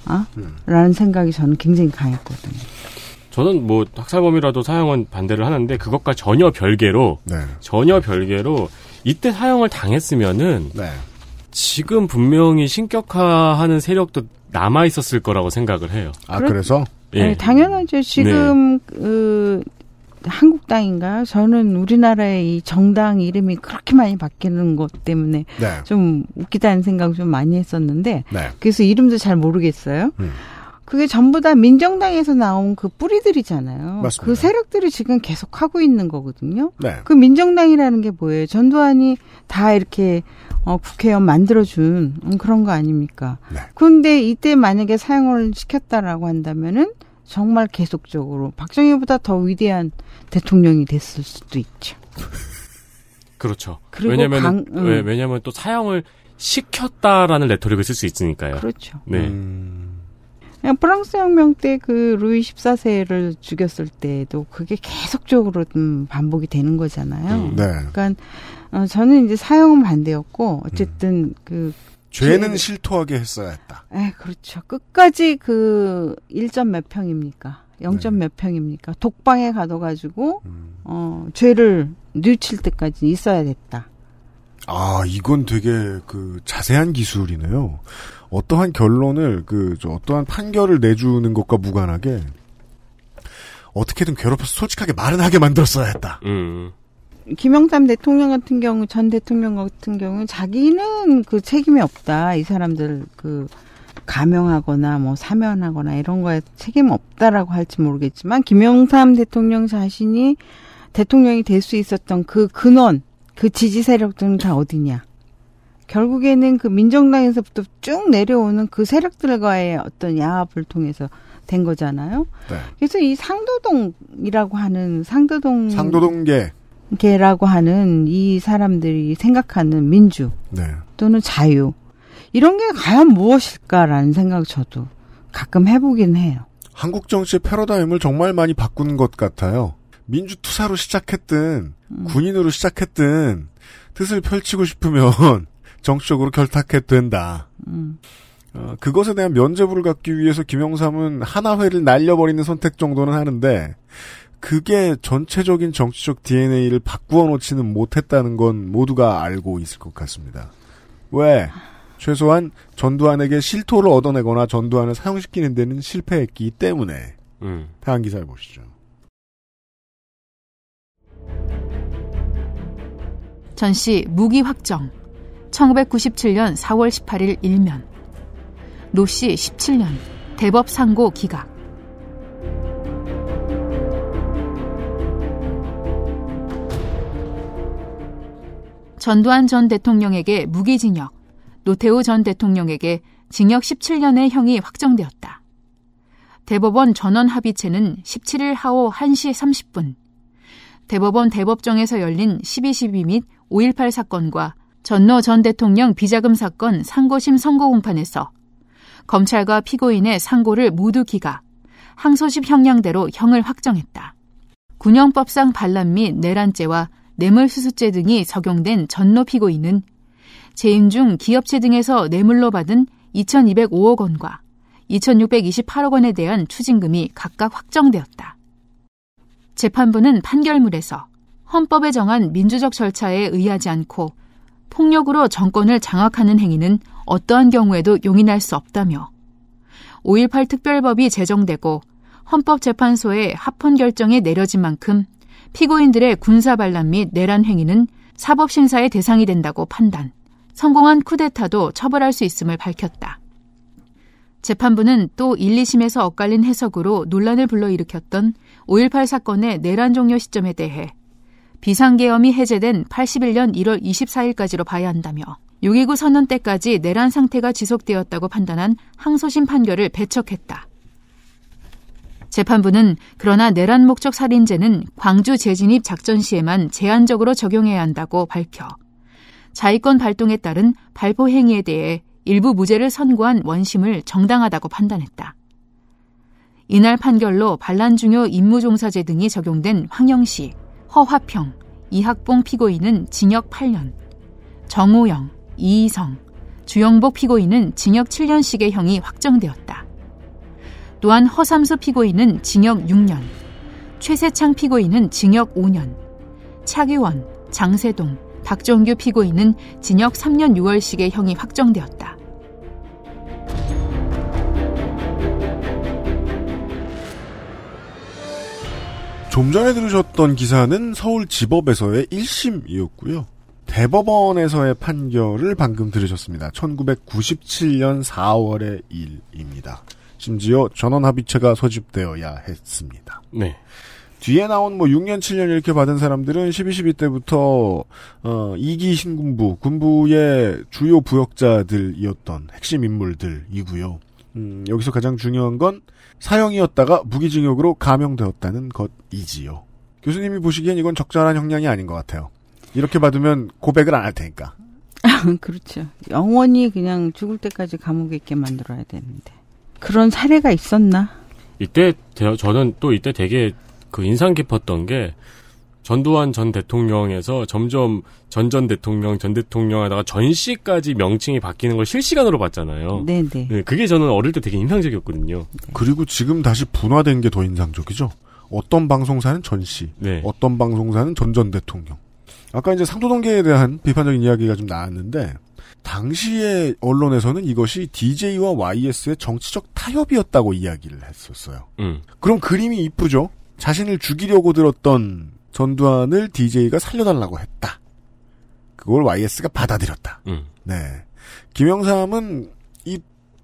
어? 음. 라는 생각이 저는 굉장히 강했거든요. 저는 뭐 학살범이라도 사형은 반대를 하는데 그것과 전혀 별개로 네. 전혀 별개로 이때 사형을 당했으면은 네. 지금 분명히 신격화하는 세력도 남아 있었을 거라고 생각을 해요. 아, 그렇- 그래서? 예. 네, 당연하죠. 지금 네. 그 한국당인가요? 저는 우리나라의 이 정당 이름이 그렇게 많이 바뀌는 것 때문에 네. 좀 웃기다는 생각 좀 많이 했었는데 네. 그래서 이름도 잘 모르겠어요. 음. 그게 전부 다 민정당에서 나온 그 뿌리들이잖아요. 맞습니다. 그 세력들이 지금 계속 하고 있는 거거든요. 네. 그 민정당이라는 게 뭐예요? 전두환이 다 이렇게 어, 국회의원 만들어준 음, 그런 거 아닙니까? 네. 그런데 이때 만약에 사용을 시켰다라고 한다면은 정말 계속적으로 박정희보다 더 위대한 대통령이 됐을 수도 있죠. 그렇죠. 그리고 왜냐면 강- 음. 왜, 왜냐면 또 사형을 시켰다라는 레토릭을 쓸 수 있으니까요. 그렇죠. 네. 음, 프랑스 혁명 때 그 루이 14세를 죽였을 때도 그게 계속적으로 좀 반복이 되는 거잖아요. 음. 네. 그러니까 어, 저는 이제 사형은 반대였고 어쨌든 그 죄는 죄- 실토하게 했어야 했다. 에 그렇죠. 끝까지 그 1점 몇 평입니까? 0점 네. 몇 평입니까? 독방에 가둬가지고 음. 어 죄를 뉘칠 때까지 있어야 됐다. 아, 이건 되게 그 자세한 기술이네요. 어떠한 결론을 그저 어떠한 판결을 내주는 것과 무관하게 어떻게든 괴롭혀서 솔직하게 말은 하게 만들었어야 했다. 음. 김영삼 대통령 같은 경우, 전 대통령 같은 경우 자기는 그 책임이 없다. 이 사람들 그 감형하거나 뭐 사면하거나 이런 거에 책임 없다라고 할지 모르겠지만 김영삼 대통령 자신이 대통령이 될 수 있었던 그 근원, 그 지지 세력들은 다 어디냐? 결국에는 그 민정당에서부터 쭉 내려오는 그 세력들과의 어떤 야합을 통해서 된 거잖아요. 네. 그래서 이 상도동이라고 하는 상도동 상도동계. 개라고 하는 이 사람들이 생각하는 민주 네. 또는 자유 이런 게 과연 무엇일까라는 생각 저도 가끔 해보긴 해요. 한국 정치의 패러다임을 정말 많이 바꾼 것 같아요. 민주투사로 시작했든 음. 군인으로 시작했든 뜻을 펼치고 싶으면 정치적으로 결탁해도 된다. 음. 어, 그것에 대한 면죄부를 갖기 위해서 김영삼은 하나회를 날려버리는 선택 정도는 하는데 그게 전체적인 정치적 DNA를 바꾸어 놓지는 못했다는 건 모두가 알고 있을 것 같습니다. 왜? 최소한 전두환에게 실토를 얻어내거나 전두환을 사용시키는 데는 실패했기 때문에 음. 다음 기사를 보시죠. 전 씨 무기 확정. 1997년 4월 18일 일면. 노씨 17년 대법 상고 기각. 전두환 전 대통령에게 무기징역, 노태우 전 대통령에게 징역 17년의 형이 확정되었다. 대법원 전원 합의체는 17일 하오 1시 30분 대법원 대법정에서 열린 12.12 및 5.18 사건과 전노 전 대통령 비자금 사건 상고심 선고 공판에서 검찰과 피고인의 상고를 모두 기각, 항소심 형량대로 형을 확정했다. 군형법상 반란 및 내란죄와 뇌물수수죄 등이 적용된 전노 피고인은 재임 중 기업체 등에서 뇌물로 받은 2,205억 원과 2,628억 원에 대한 추징금이 각각 확정되었다. 재판부는 판결문에서 헌법에 정한 민주적 절차에 의하지 않고 폭력으로 정권을 장악하는 행위는 어떠한 경우에도 용인할 수 없다며 5.18 특별법이 제정되고 헌법재판소의 합헌 결정이 내려진 만큼 피고인들의 군사 반란 및 내란 행위는 사법 심사의 대상이 된다고 판단, 성공한 쿠데타도 처벌할 수 있음을 밝혔다. 재판부는 또 1, 2심에서 엇갈린 해석으로 논란을 불러일으켰던 5.18 사건의 내란 종료 시점에 대해 비상계엄이 해제된 81년 1월 24일까지로 봐야 한다며 6.29 선언 때까지 내란 상태가 지속되었다고 판단한 항소심 판결을 배척했다. 재판부는 그러나 내란 목적 살인죄는 광주 재진입 작전 시에만 제한적으로 적용해야 한다고 밝혀 자위권 발동에 따른 발포 행위에 대해 일부 무죄를 선고한 원심을 정당하다고 판단했다. 이날 판결로 반란 중요 임무종사제 등이 적용된 황영시, 허화평, 이학봉 피고인은 징역 8년, 정우영, 이희성, 주영복 피고인은 징역 7년씩의 형이 확정되었다. 또한 허삼수 피고인은 징역 6년, 최세창 피고인은 징역 5년, 차규원, 장세동, 박정규 피고인은 징역 3년 6월씩의 형이 확정되었다. 좀 전에 들으셨던 기사는 서울 지법에서의 1심이었고요. 대법원에서의 판결을 방금 들으셨습니다. 1997년 4월의 일입니다. 심지어 전원 합의체가 소집되어야 했습니다. 네. 뒤에 나온 뭐 6년, 7년 이렇게 받은 사람들은 12, 12 때부터 어 2기 신군부, 군부의 주요 부역자들이었던 핵심 인물들이고요. 음, 여기서 가장 중요한 건 사형이었다가 무기징역으로 감형되었다는 것이지요. 교수님이 보시기엔 이건 적절한 형량이 아닌 것 같아요. 이렇게 받으면 고백을 안 할 테니까. 그렇죠. 영원히 그냥 죽을 때까지 감옥에 있게 만들어야 되는데. 그런 사례가 있었나? 이때 대- 저는 또 이때 되게 그 인상 깊었던 게 전두환 전 대통령에서 점점 전전 대통령 전 대통령 하다가 전 씨까지 명칭이 바뀌는 걸 실시간으로 봤잖아요. 네네. 네, 그게 저는 어릴 때 되게 인상적이었거든요. 그리고 지금 다시 분화된 게 더 인상적이죠. 어떤 방송사는 전 씨, 네. 어떤 방송사는 전전 대통령. 아까 이제 상도동계에 대한 비판적인 이야기가 좀 나왔는데 당시의 언론에서는 이것이 DJ와 YS의 정치적 타협이었다고 이야기를 했었어요. 음. 그럼 그림이 이쁘죠? 자신을 죽이려고 들었던 전두환을 DJ가 살려달라고 했다. 그걸 YS가 받아들였다. 음. 네. 김영삼은 이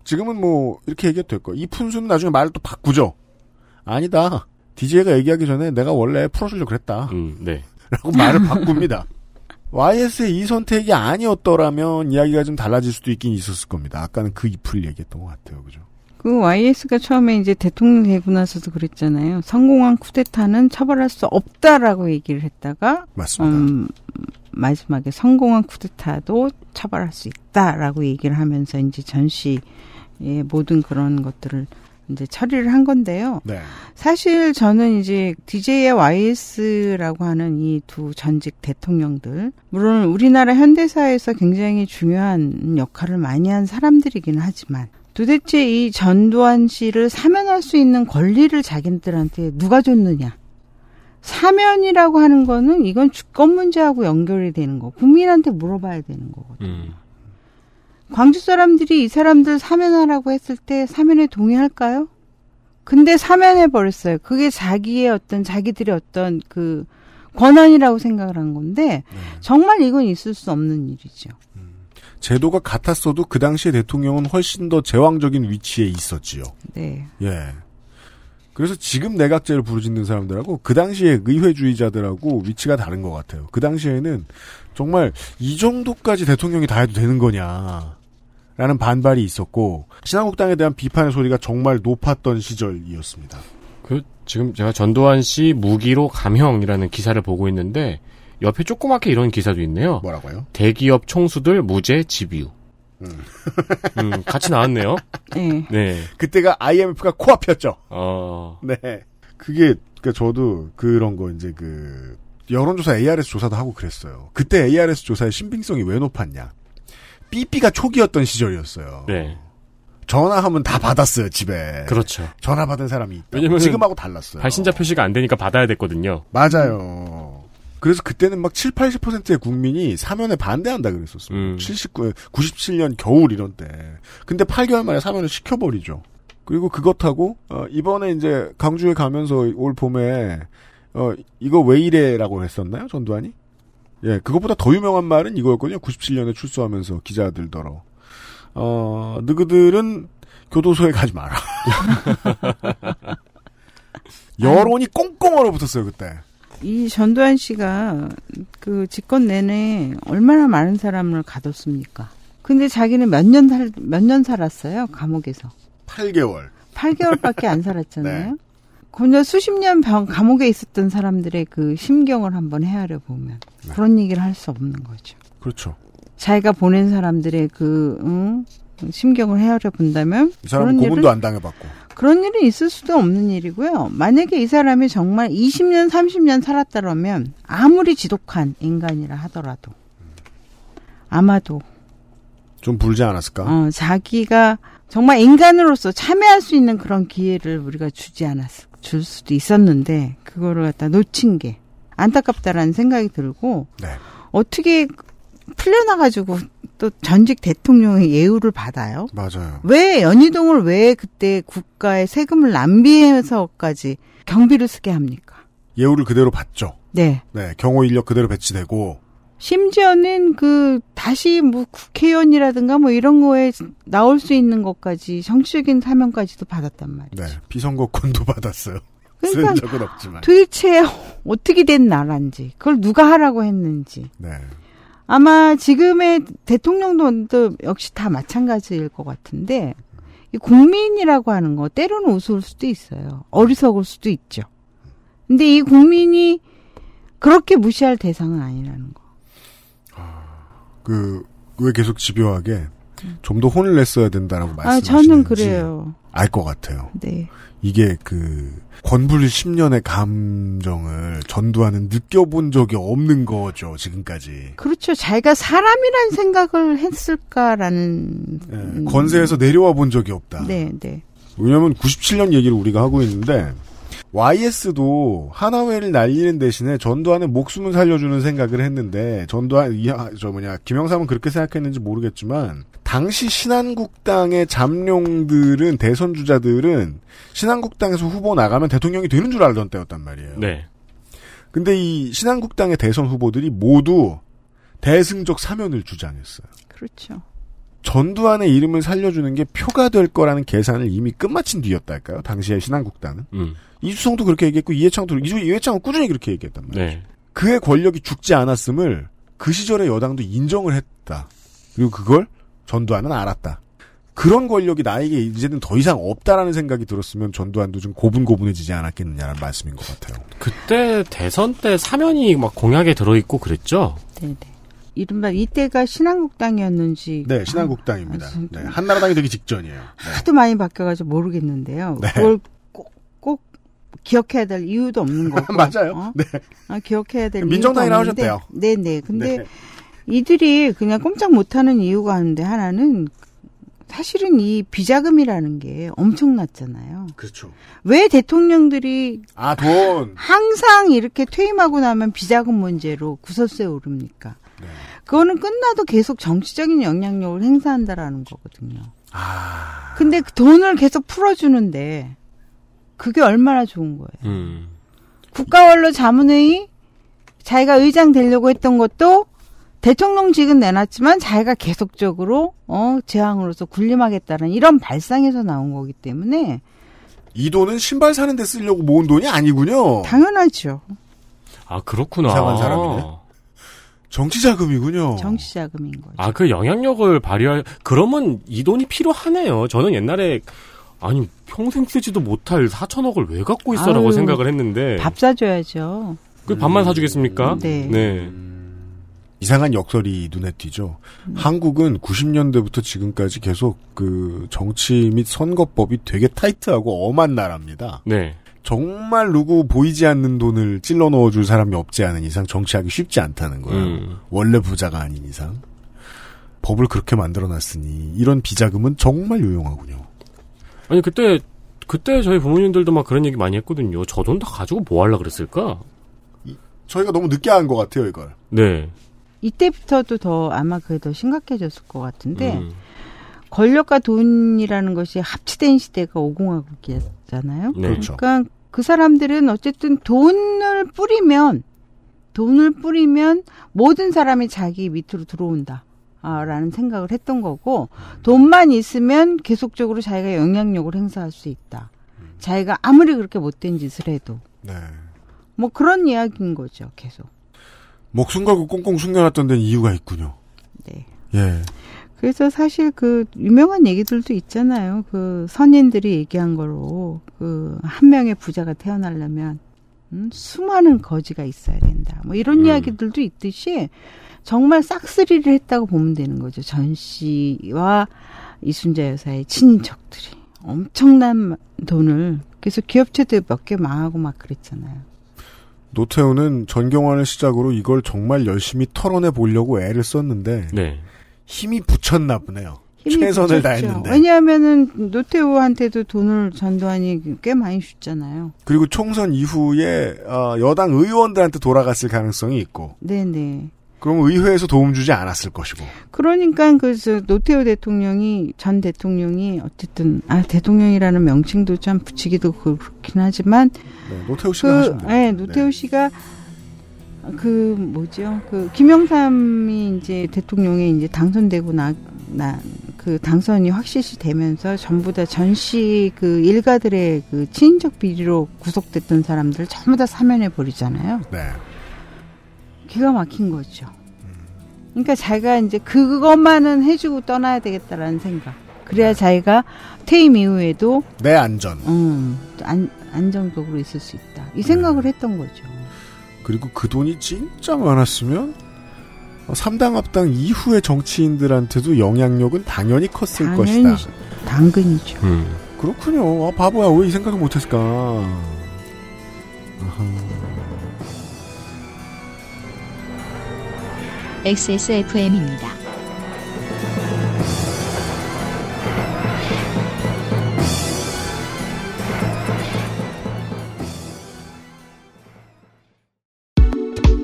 지금은 뭐 이렇게 얘기해도 될 거예요. 이 푼수는 나중에 말을 또 바꾸죠. 아니다. DJ가 얘기하기 전에 내가 원래 풀어주려고 그랬다. 음, 네. 라고 말을 바꿉니다. YS의 이 선택이 아니었더라면 이야기가 좀 달라질 수도 있긴 있었을 겁니다. 아까는 그 잎을 얘기했던 것 같아요. 그죠? 그 YS가 처음에 이제 대통령 되고 나서도 그랬잖아요. 성공한 쿠데타는 처벌할 수 없다라고 얘기를 했다가 맞습니다. 음, 마지막에 성공한 쿠데타도 처벌할 수 있다라고 얘기를 하면서 이제 전시의 모든 그런 것들을 이제 처리를 한 건데요. 네. 사실 저는 이제 DJ와 YS라고 하는 이 두 전직 대통령들, 물론 우리나라 현대사에서 굉장히 중요한 역할을 많이 한 사람들이긴 하지만, 도대체 이 전두환 씨를 사면할 수 있는 권리를 자기들한테 누가 줬느냐. 사면이라고 하는 거는 이건 주권 문제하고 연결이 되는 거. 국민한테 물어봐야 되는 거거든요. 음. 광주 사람들이 이 사람들 사면하라고 했을 때 사면에 동의할까요? 근데 사면해 버렸어요. 그게 자기의 어떤 자기들의 어떤 그 권한이라고 생각을 한 건데 정말 이건 있을 수 없는 일이죠. 제도가 같았어도 그 당시의 대통령은 훨씬 더 제왕적인 위치에 있었지요. 네. 예. 그래서 지금 내각제를 부르짖는 사람들하고 그 당시의 의회주의자들하고 위치가 다른 것 같아요. 그 당시에는 정말 이 정도까지 대통령이 다 해도 되는 거냐. 라는 반발이 있었고 신한국당에 대한 비판의 소리가 정말 높았던 시절이었습니다. 그 지금 제가 전두환 씨 무기로 감형이라는 기사를 보고 있는데 옆에 조그맣게 이런 기사도 있네요. 뭐라고요? 대기업 총수들 무죄 집유. 음. 음, 같이 나왔네요. 네. 네. 그때가 IMF가 코앞이었죠. 어. 네. 그게 그러니까 저도 그런 거 이제 그 여론조사 ARS 조사도 하고 그랬어요. 그때 ARS 조사의 신빙성이 왜 높았냐? 삐삐가 초기였던 시절이었어요. 네. 전화하면 다 받았어요 집에. 그렇죠. 전화 받은 사람이 있다. 지금하고 달랐어요. 발신자 표시가 안 되니까 받아야 됐거든요. 맞아요. 그래서 그때는 막 7, 80%의 국민이 사면에 반대한다 그랬었어요. 음. 79, 97년 겨울 이런 때. 근데 8개월 만에 사면을 시켜버리죠. 그리고 그것하고, 어, 이번에 이제 강주에 가면서 올 봄에, 어, 이거 왜 이래라고 했었나요? 전두환이? 예, 그것보다 더 유명한 말은 이거였거든요. 97년에 출소하면서 기자들더러. 어, 너희들은 교도소에 가지 마라. 여론이 꽁꽁 얼어붙었어요, 그때. 이 전두환 씨가 그 집권 내내 얼마나 많은 사람을 가뒀습니까? 근데 자기는 몇 년 살, 몇 년 살았어요, 감옥에서. 8개월. 8개월밖에 안 살았잖아요. 네. 그냥 수십 년 병, 감옥에 있었던 사람들의 그 심경을 한번 헤아려 보면 네. 그런 얘기를 할 수 없는 거죠. 그렇죠. 자기가 보낸 사람들의 그 응? 심경을 헤아려 본다면 이 사람은 고문도 안 당해봤고. 그런 일은 있을 수도 없는 일이고요. 만약에 이 사람이 정말 20년, 30년 살았다면 아무리 지독한 인간이라 하더라도 아마도 좀 불지 않았을까? 어, 자기가 정말 인간으로서 참여할 수 있는 그런 기회를 우리가 주지 않았을 줄 수도 있었는데 그거를 갖다 놓친 게 안타깝다라는 생각이 들고 네. 어떻게 풀려나가지고 또 전직 대통령의 예우를 받아요? 맞아요. 왜 연희동을 왜 그때 국가의 세금을 낭비해서까지 경비를 쓰게 합니까? 예우를 그대로 받죠. 네. 네, 경호 인력 그대로 배치되고. 심지어는 그 다시 뭐 국회의원이라든가 뭐 이런 거에 나올 수 있는 것까지 정치적인 사명까지도 받았단 말이에요. 네, 피선거권도 받았어요. 그러니까 쓴 적은 없지만. 도대체 어떻게 된 나라인지 그걸 누가 하라고 했는지 네. 아마 지금의 대통령도 역시 다 마찬가지일 것 같은데 이 국민이라고 하는 거 때로는 우스울 수도 있어요. 어리석을 수도 있죠. 근데 이 국민이 그렇게 무시할 대상은 아니라는 거. 그, 왜 계속 집요하게 좀 더 혼을 냈어야 된다라고 아, 말씀하시는지. 저는 그래요. 알 것 같아요. 네. 이게 그, 권불 10년의 감정을 전두환은 느껴본 적이 없는 거죠, 지금까지. 그렇죠. 자기가 사람이란 생각을 했을까라는. 예, 음, 건세에서 내려와 본 적이 없다. 네, 네. 왜냐면 97년 얘기를 우리가 하고 있는데 YS도 하나회를 날리는 대신에 전두환의 목숨을 살려주는 생각을 했는데 전두환 이- 아, 저 뭐냐 김영삼은 그렇게 생각했는지 모르겠지만 당시 신한국당의 잠룡들은 대선 주자들은 신한국당에서 후보 나가면 대통령이 되는 줄 알던 때였단 말이에요. 네. 근데 이 신한국당의 대선 후보들이 모두 대승적 사면을 주장했어요. 그렇죠. 전두환의 이름을 살려주는 게 표가 될 거라는 계산을 이미 끝마친 뒤였달까요? 당시에 신한국당은. 음. 이수성도 그렇게 얘기했고 이해창도 이주 이해창은 꾸준히 그렇게 얘기했단 말이에요. 네. 그의 권력이 죽지 않았음을 그 시절의 여당도 인정을 했다. 그리고 그걸 전두환은 알았다. 그런 권력이 나에게 이제는 더 이상 없다라는 생각이 들었으면 전두환도 좀 고분고분해지지 않았겠느냐는 말씀인 것 같아요. 그때 대선 때 사면이 막 공약에 들어있고 그랬죠? 네, 네. 이른바 이때가 신한국당이었는지 네, 신한국당입니다. 아, 진- 네, 한나라당이 되기 직전이에요. 네. 하도 많이 바뀌어가지고 모르겠는데요. 네. 그걸 꼭, 꼭 기억해야 될 이유도 없는 거고. 맞아요. 어? 네. 아, 기억해야 될 민정당이. 나오셨대요. 네네. 근데 네. 이들이 그냥 꼼짝 못하는 이유가 있는데 하나는 사실은 이 비자금이라는 게 엄청났잖아요. 그렇죠. 왜 대통령들이 아, 돈. 항상 이렇게 퇴임하고 나면 비자금 문제로 구설수에 오릅니까? 네. 그거는 끝나도 계속 정치적인 영향력을 행사한다라는 거거든요. 아. 근데 그 돈을 계속 풀어주는데 그게 얼마나 좋은 거예요. 음. 국가원로 자문회의 자기가 의장 되려고 했던 것도 대통령직은 내놨지만 자기가 계속적으로 어 재앙으로서 군림하겠다는 이런 발상에서 나온 거기 때문에 이 돈은 신발 사는 데 쓰려고 모은 돈이 아니군요. 당연하죠. 아 그렇구나. 이상한 사람이네. 정치 자금이군요. 정치 자금인 거죠. 아 그 영향력을 발휘할 그러면 이 돈이 필요하네요. 저는 옛날에 아니 평생 쓰지도 못할 4천억을 왜 갖고 있어라고 아유, 생각을 했는데 밥 사줘야죠. 그 밥만 사주겠습니까? 네. 네. 이상한 역설이 눈에 띄죠. 한국은 90년대부터 지금까지 계속 그 정치 및 선거법이 되게 타이트하고 엄한 나라입니다. 네. 정말 누구 보이지 않는 돈을 찔러 넣어줄 사람이 없지 않은 이상 정치하기 쉽지 않다는 거예요. 음. 원래 부자가 아닌 이상. 법을 그렇게 만들어놨으니 이런 비자금은 정말 유용하군요. 아니 그때 그때 저희 부모님들도 막 그런 얘기 많이 했거든요. 저 돈 다 가지고 뭐 하려 그랬을까? 저희가 너무 늦게 한 것 같아요, 이걸. 네. 이때부터도 더 아마 그게 더 심각해졌을 것 같은데 음. 권력과 돈이라는 것이 합치된 시대가 오공화국이었잖아요. 네. 그렇죠. 그러니까 그 사람들은 어쨌든 돈을 뿌리면 돈을 뿌리면 모든 사람이 자기 밑으로 들어온다. 아, 라는 생각을 했던 거고 돈만 있으면 계속적으로 자기가 영향력을 행사할 수 있다. 자기가 아무리 그렇게 못된 짓을 해도 네. 뭐 그런 이야기인 거죠, 계속. 목숨 걸고 꽁꽁 숨겨놨던 데는 이유가 있군요. 네. 예. 그래서 사실 그 유명한 얘기들도 있잖아요. 그 선인들이 얘기한 거로 그 한 명의 부자가 태어나려면 음, 수많은 거지가 있어야 된다. 뭐 이런 음. 이야기들도 있듯이 정말 싹쓸이를 했다고 보면 되는 거죠. 전 씨와 이순자 여사의 친인척들이 엄청난 돈을 그래서 기업체들 몇개 망하고 막 그랬잖아요. 노태우는 전경환을 시작으로 이걸 정말 열심히 털어내 보려고 애를 썼는데 네. 힘이 붙였나 보네요. 힘이 최선을 붙였죠. 다했는데. 왜냐하면은 노태우한테도 돈을 전두환이 꽤 많이 줬잖아요. 그리고 총선 이후에 어, 여당 의원들한테 돌아갔을 가능성이 있고 네네. 그럼 의회에서 도움 주지 않았을 것이고 그러니까 그래서 노태우 대통령이 전 대통령이 어쨌든 아 대통령이라는 명칭도 참 붙이기도 그렇긴 하지만 네, 노태우 씨가 그. 예, 노태우 씨가 그 뭐죠 그 김영삼이 이제 대통령에 이제 당선되고 나 나 그 당선이 확실시 되면서 전부 다 전시 그 일가들의 그 친인척 비리로 구속됐던 사람들 전부 다 사면해 버리잖아요. 네. 기가 막힌 거죠. 그러니까 자기가 이제 그것만은 해주고 떠나야 되겠다라는 생각. 그래야 자기가 퇴임 이후에도 내 안전 음, 안, 안정적으로 있을 수 있다. 이 생각을 네. 했던 거죠. 그리고 그 돈이 진짜 많았으면 어, 삼당 합당 이후의 정치인들한테도 영향력은 당연히 컸을 당연히 것이다. 당근이죠. 음. 그렇군요. 아, 바보야 왜 이 생각을 못했을까? 아하. XSFM입니다.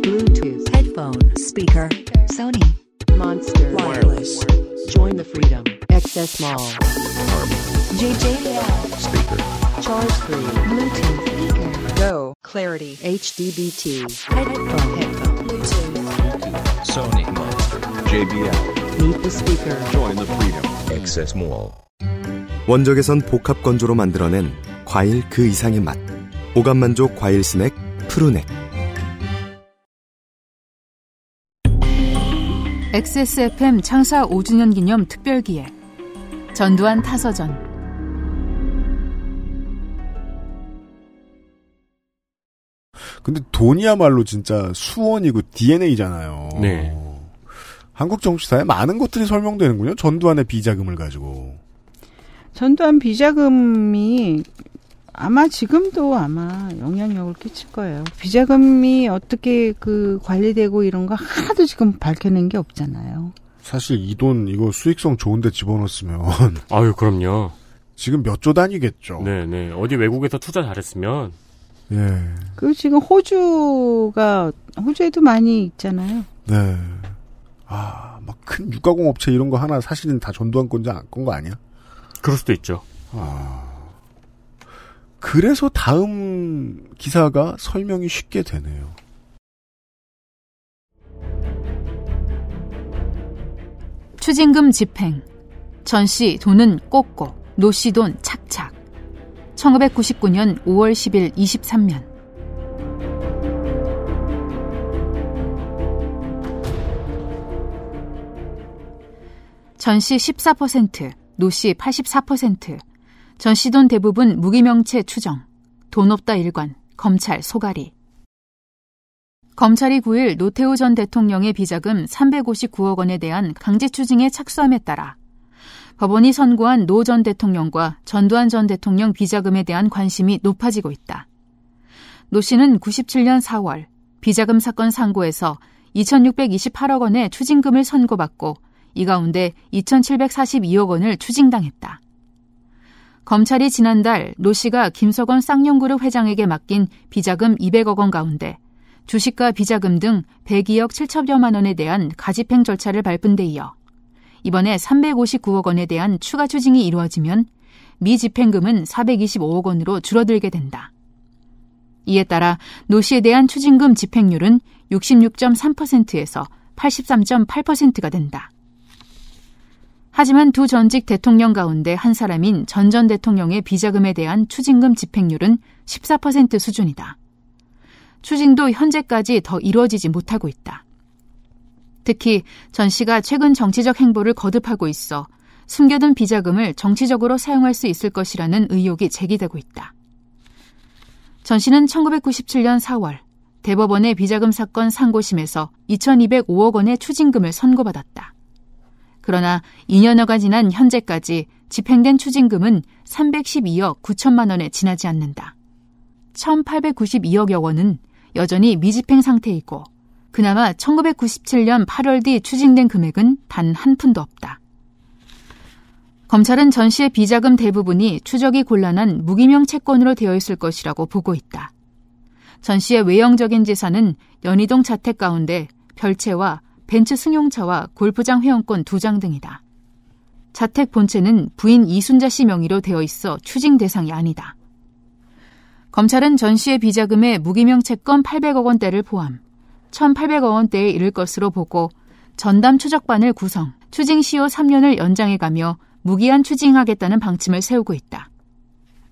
Bluetooth. Headphone. Speaker. Sony. Monster. Wireless. Join the freedom. XS Mall. JJL. Speaker. Charge free. Bluetooth. Speaker. Go. Clarity. HDBT. Headphone. Headphone. Bluetooth. Sony Monster. JBL. Meet the speaker. Join the freedom. Access Mall. 원적에선 복합 건조로 만들어낸 과일 그 이상의 맛. 오감 만족 과일 스낵 푸르넥. XSFM 창사 5주년 기념 특별기획 전두환 타서전 근데 돈이야말로 진짜 수원이고 DNA잖아요. 네. 한국 정치사에 많은 것들이 설명되는군요. 전두환의 비자금을 가지고. 전두환 비자금이 아마 지금도 아마 영향력을 끼칠 거예요. 비자금이 어떻게 그 관리되고 이런 거 하나도 지금 밝혀낸 게 없잖아요. 사실 이 돈 이거 수익성 좋은데 집어넣었으면 아유, 그럼요. 지금 몇 조 단위겠죠. 네네. 어디 외국에서 투자 잘했으면. 예. 그 지금 호주가 호주에도 많이 있잖아요. 네. 아, 막 큰 육가공 업체 이런 거 하나 사실은 다 전두환 건자 건거 아니야? 그럴 수도 있죠. 아. 그래서 다음 기사가 설명이 쉽게 되네요. 추징금 집행. 전 씨 돈은 꼭꼭, 노 씨 돈 착착. 1999년 5월 10일 23면. 전씨 14%, 노씨 84%. 전씨돈 대부분 무기명체 추정. 돈 없다 일관, 검찰 소가리. 검찰이 9일 노태우 전 대통령의 비자금 359억 원에 대한 강제 추징에 착수함에 따라 법원이 선고한 노 전 대통령과 전두환 전 대통령 비자금에 대한 관심이 높아지고 있다. 노 씨는 97년 4월 비자금 사건 상고에서 2,628억 원의 추징금을 선고받고 이 가운데 2,742억 원을 추징당했다. 검찰이 지난달 노 씨가 김석원 쌍용그룹 회장에게 맡긴 비자금 200억 원 가운데 주식과 비자금 등 102억 7천여만 원에 대한 가집행 절차를 밟은 데 이어 이번에 359억 원에 대한 추가 추징이 이루어지면 미집행금은 425억 원으로 줄어들게 된다. 이에 따라 노 씨에 대한 추징금 집행률은 66.3%에서 83.8%가 된다. 하지만 두 전직 대통령 가운데 한 사람인 전 전 대통령의 비자금에 대한 추징금 집행률은 14% 수준이다. 추징도 현재까지 더 이루어지지 못하고 있다. 특히 전 씨가 최근 정치적 행보를 거듭하고 있어 숨겨둔 비자금을 정치적으로 사용할 수 있을 것이라는 의혹이 제기되고 있다. 전 씨는 1997년 4월 대법원의 비자금 사건 상고심에서 2,205억 원의 추징금을 선고받았다. 그러나 2년여가 지난 현재까지 집행된 추징금은 312억 9천만 원에 지나지 않는다. 1,892억여 원은 여전히 미집행 상태이고 그나마 1997년 8월 뒤 추징된 금액은 단 한 푼도 없다. 검찰은 전 씨의 비자금 대부분이 추적이 곤란한 무기명 채권으로 되어 있을 것이라고 보고 있다. 전 씨의 외형적인 재산은 연희동 자택 가운데 별채와 벤츠 승용차와 골프장 회원권 두장 등이다. 자택 본체는 부인 이순자 씨 명의로 되어 있어 추징 대상이 아니다. 검찰은 전 씨의 비자금에 무기명 채권 800억 원대를 포함 1,800억 원대에 이를 것으로 보고 전담 추적반을 구성, 추징 시효 3년을 연장해가며 무기한 추징하겠다는 방침을 세우고 있다.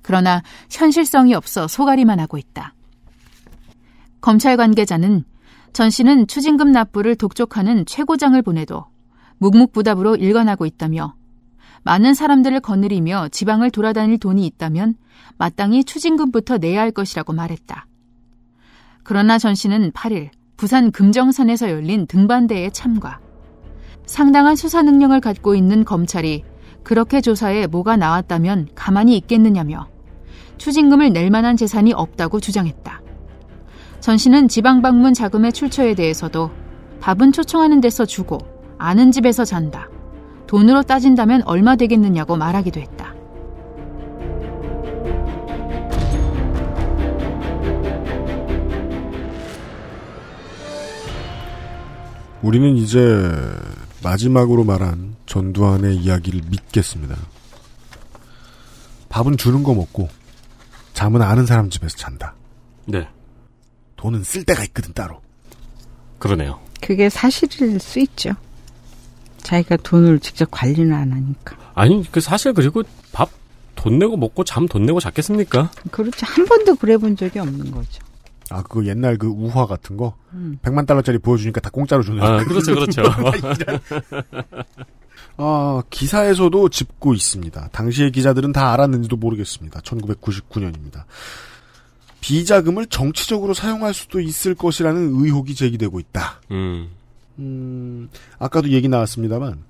그러나 현실성이 없어 소가리만 하고 있다. 검찰 관계자는 전 씨는 추징금 납부를 독촉하는 최고장을 보내도 묵묵부답으로 일관하고 있다며 많은 사람들을 거느리며 지방을 돌아다닐 돈이 있다면 마땅히 추징금부터 내야 할 것이라고 말했다. 그러나 전 씨는 8일 부산 금정산에서 열린 등반대에 참가. 상당한 수사 능력을 갖고 있는 검찰이 그렇게 조사에 뭐가 나왔다면 가만히 있겠느냐며 추징금을 낼 만한 재산이 없다고 주장했다. 전 씨는 지방 방문 자금의 출처에 대해서도 밥은 초청하는 데서 주고 아는 집에서 잔다. 돈으로 따진다면 얼마 되겠느냐고 말하기도 했다. 우리는 이제 마지막으로 말한 전두환의 이야기를 믿겠습니다. 밥은 주는 거 먹고 잠은 아는 사람 집에서 잔다. 네. 돈은 쓸 데가 있거든 따로. 그러네요. 그게 사실일 수 있죠. 자기가 돈을 직접 관리는 안 하니까. 아니, 그 사실 그리고 밥 돈 내고 먹고 잠 돈 내고 잤겠습니까? 그렇죠. 한 번도 그래 본 적이 없는 거죠. 아, 그거 옛날 그 우화 같은 거? 음. 100만 달러짜리 보여주니까 다 공짜로 주는. 아, 그렇죠, 그렇죠. 아, 기사에서도 짚고 있습니다. 당시의 기자들은 다 알았는지도 모르겠습니다. 1999년입니다. 비자금을 정치적으로 사용할 수도 있을 것이라는 의혹이 제기되고 있다. 음. 음, 아까도 얘기 나왔습니다만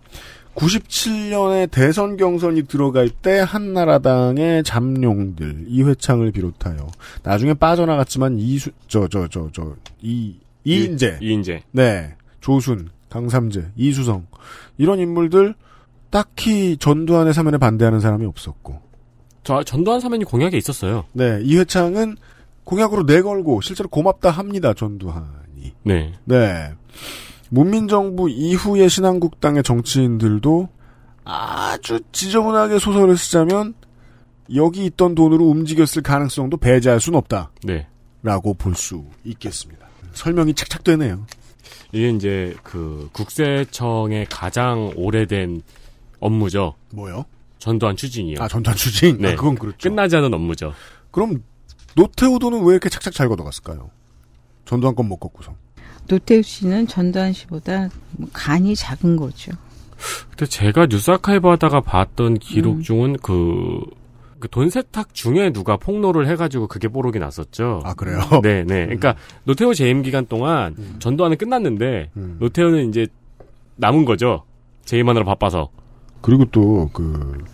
97년에 대선 경선이 들어갈 때 한나라당의 잠룡들 이회창을 비롯하여 나중에 빠져나갔지만 이수 저 저 저 저 이 이인재 이인재. 네 조순 강삼재 이수성 이런 인물들 딱히 전두환의 사면에 반대하는 사람이 없었고 저 전두환 사면이 공약에 있었어요. 네 이회창은 공약으로 내걸고 실제로 고맙다 합니다 전두환이 네. 네. 문민정부 이후의 신한국당의 정치인들도 아주 지저분하게 소설을 쓰자면 여기 있던 돈으로 움직였을 가능성도 배제할 수는 없다. 네. 라고 볼 수 있겠습니다. 설명이 착착되네요. 이게 이제 그 국세청의 가장 오래된 업무죠. 뭐요? 전두환 추징이요. 아, 전두환 추징? 네. 아, 그건 그렇죠. 끝나지 않은 업무죠. 그럼 노태우도는 왜 이렇게 착착 잘 걷어갔을까요? 전두환 건 못 걷고서. 노태우 씨는 전두환 씨보다 뭐 간이 작은 거죠. 근데 제가 뉴스 아카이브 하다가 봤던 기록 음. 중은 그, 그 돈세탁 중에 누가 폭로를 해가지고 그게 뽀록이 났었죠. 아, 그래요? 네, 네. 그러니까 노태우 재임 기간 동안 전두환은 끝났는데 음. 노태우는 이제 남은 거죠. 재임하느라 바빠서. 그리고 또, 그,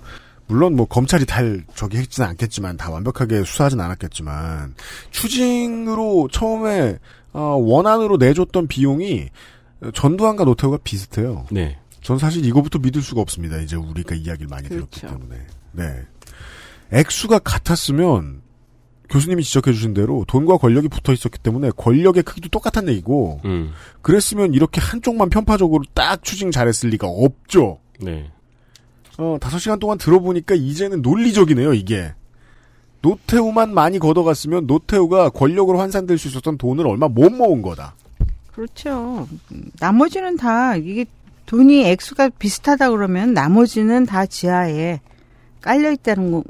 물론 뭐 검찰이 달 저기 했지는 않겠지만 다 완벽하게 수사하진 않았겠지만 추징으로 처음에 어, 원안으로 내줬던 비용이 전두환과 노태우가 비슷해요. 네. 전 사실 이거부터 믿을 수가 없습니다. 이제 우리가 이야기를 많이 들었기 때문에. 네. 액수가 같았으면 교수님이 지적해 주신 대로 돈과 권력이 붙어 있었기 때문에 권력의 크기도 똑같은 얘기고 음. 그랬으면 이렇게 한쪽만 편파적으로 딱 추징 잘했을 리가 없죠. 네. 어, 다섯 시간 동안 들어보니까 이제는 논리적이네요, 이게. 노태우만 많이 걷어갔으면 노태우가 권력으로 환산될 수 있었던 돈을 얼마 못 모은 거다. 그렇죠. 음, 나머지는 다 이게 돈이 액수가 비슷하다 그러면 나머지는 다 지하에 깔려 있다는 거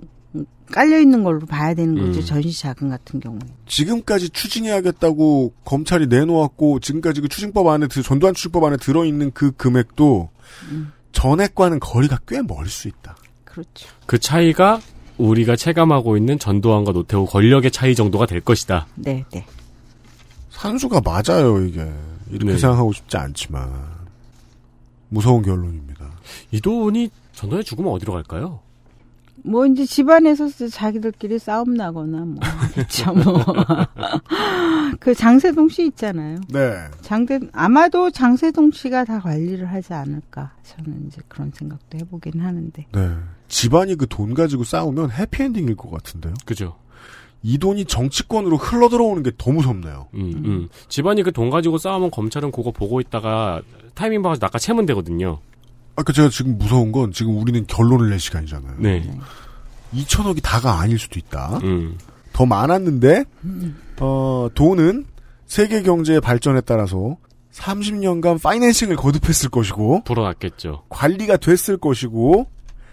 깔려 있는 걸로 봐야 되는 거죠. 음. 전시 자금 같은 경우에. 지금까지 추징해야겠다고 검찰이 내놓았고 지금까지 그 추징법 안에 들- 전두환 추징법 안에 들어 있는 그 금액도 전액과는 거리가 꽤 멀 수 있다. 그렇죠. 그 차이가 우리가 체감하고 있는 전두환과 노태우 권력의 차이 정도가 될 것이다. 네, 네. 산수가 맞아요, 이게. 이렇게 네. 생각하고 싶지 않지만. 무서운 결론입니다. 이 돈이 전두환이 죽으면 어디로 갈까요? 뭐 이제 집안에서 자기들끼리 싸움 나거나 뭐 그렇죠 뭐. 그 장세동 씨 있잖아요. 네. 장대 아마도 장세동 씨가 다 관리를 하지 않을까 저는 이제 그런 생각도 해보긴 하는데. 네. 집안이 그 돈 가지고 싸우면 해피엔딩일 것 같은데요. 그죠. 이 돈이 정치권으로 흘러 들어오는 게 더 무섭네요. 음, 음. 집안이 그 돈 가지고 싸우면 검찰은 그거 보고 있다가 타이밍 봐서 낚아 채면 되거든요. 아까 제가 지금 무서운 건 지금 우리는 결론을 낼 시간이잖아요. 네. 2천억이 다가 아닐 수도 있다. 음. 더 많았는데 어, 돈은 세계 경제의 발전에 따라서 30년간 파이낸싱을 거듭했을 것이고 불어났겠죠. 관리가 됐을 것이고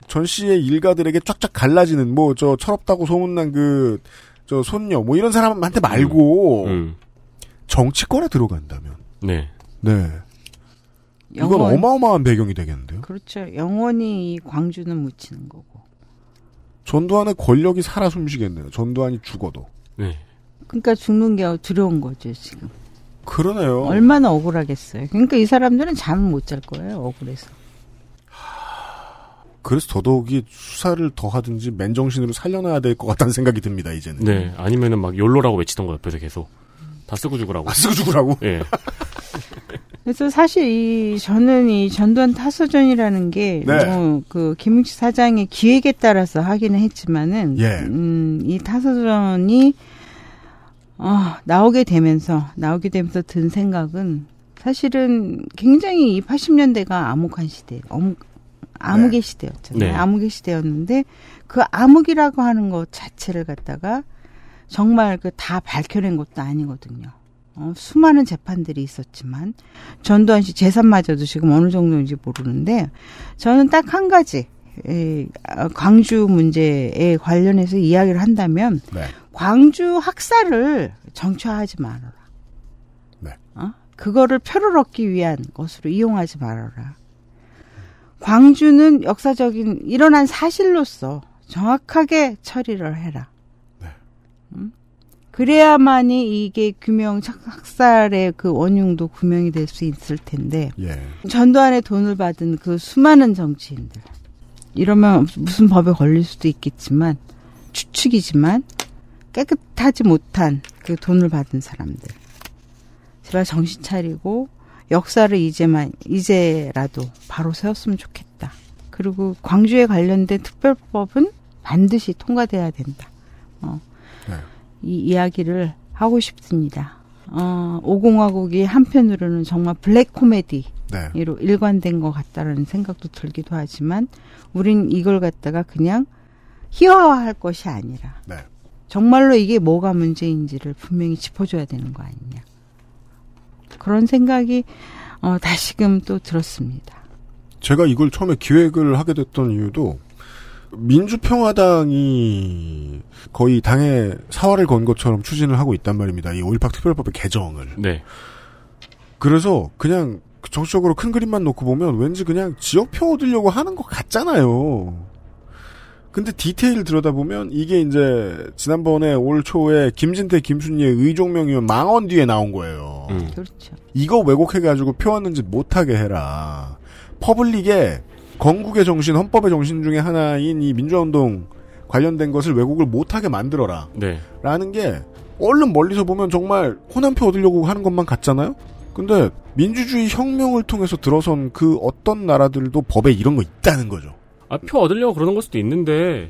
전 씨의 일가들에게 쫙쫙 갈라지는 뭐 저 철없다고 소문난 그 저 손녀 뭐 이런 사람한테 말고 음. 정치권에 들어간다면 네. 네 이건 영원- 어마어마한 배경이 되겠는데요. 그렇죠. 영원히 이 광주는 묻히는 거고. 전두환의 권력이 살아 숨쉬겠네요. 전두환이 죽어도 네. 그러니까 죽는 게 두려운 거죠 지금. 그러네요. 얼마나 억울하겠어요. 그러니까 이 사람들은 잠을 못잘 거예요. 억울해서. 그래서 더더욱이 수사를 더 하든지 맨정신으로 살려놔야 될 것 같다는 생각이 듭니다. 이제는. 네. 아니면은 막 욜로라고 외치던 거 옆에서 계속. 다 쓰고 죽으라고. 아, 쓰고 죽으라고? 예. 그래서 사실 이 저는 이 전두환 타서전이라는 게 네. 뭐 그 김웅식 사장의 기획에 따라서 하기는 했지만은 예. 음, 이 타서전이 어, 나오게 되면서 나오게 되면서 든 생각은 사실은 굉장히 이 80년대가 암흑한 시대, 엄, 암흑의 시대였잖아요. 네. 암흑의 시대였는데 그 암흑이라고 하는 것 자체를 갖다가 정말 그 다 밝혀낸 것도 아니거든요. 어, 수많은 재판들이 있었지만 전두환 씨 재산마저도 지금 어느 정도인지 모르는데 저는 딱 한 가지 에, 아, 광주 문제에 관련해서 이야기를 한다면 네. 광주 학살을 정치화하지 말아라. 네. 어? 그거를 표를 얻기 위한 것으로 이용하지 말아라. 광주는 역사적인 일어난 사실로서 정확하게 처리를 해라. 음? 그래야만이 이게 규명 학살의 그 원흉도 규명이 될 수 있을 텐데 예. 전두환의 돈을 받은 그 수많은 정치인들 이러면 무슨 법에 걸릴 수도 있겠지만 추측이지만 깨끗하지 못한 그 돈을 받은 사람들 제발 정신 차리고 역사를 이제만 이제라도 바로 세웠으면 좋겠다. 그리고 광주에 관련된 특별법은 반드시 통과돼야 된다. 어, 네. 이 이야기를 하고 싶습니다. 어, 오공화국이 한편으로는 정말 블랙 코미디로 네. 일관된 것 같다라는 생각도 들기도 하지만 우린 이걸 갖다가 그냥 희화화할 것이 아니라 네. 정말로 이게 뭐가 문제인지를 분명히 짚어줘야 되는 거 아니냐. 그런 생각이 어, 다시금 또 들었습니다. 제가 이걸 처음에 기획을 하게 됐던 이유도 민주평화당이 거의 당에 사활을 건 것처럼 추진을 하고 있단 말입니다. 이 5.18 특별법의 개정을. 네. 그래서 그냥 정치적으로 큰 그림만 놓고 보면 왠지 그냥 지역표 얻으려고 하는 것 같잖아요. 근데 디테일 들여다보면 이게 이제 지난번에 올 초에 김진태 김순희의 의종명이면 망언 뒤에 나온 거예요. 음. 그렇죠. 이거 왜곡해가지고 표현은 짓 못하게 해라. 퍼블릭에 건국의 정신, 헌법의 정신 중에 하나인 이 민주화운동 관련된 것을 왜곡을 못하게 만들어라. 네. 라는 게 얼른 멀리서 보면 정말 호남표 얻으려고 하는 것만 같잖아요? 근데 민주주의 혁명을 통해서 들어선 그 어떤 나라들도 법에 이런 거 있다는 거죠. 아, 표 얻으려고 그러는 걸 수도 있는데,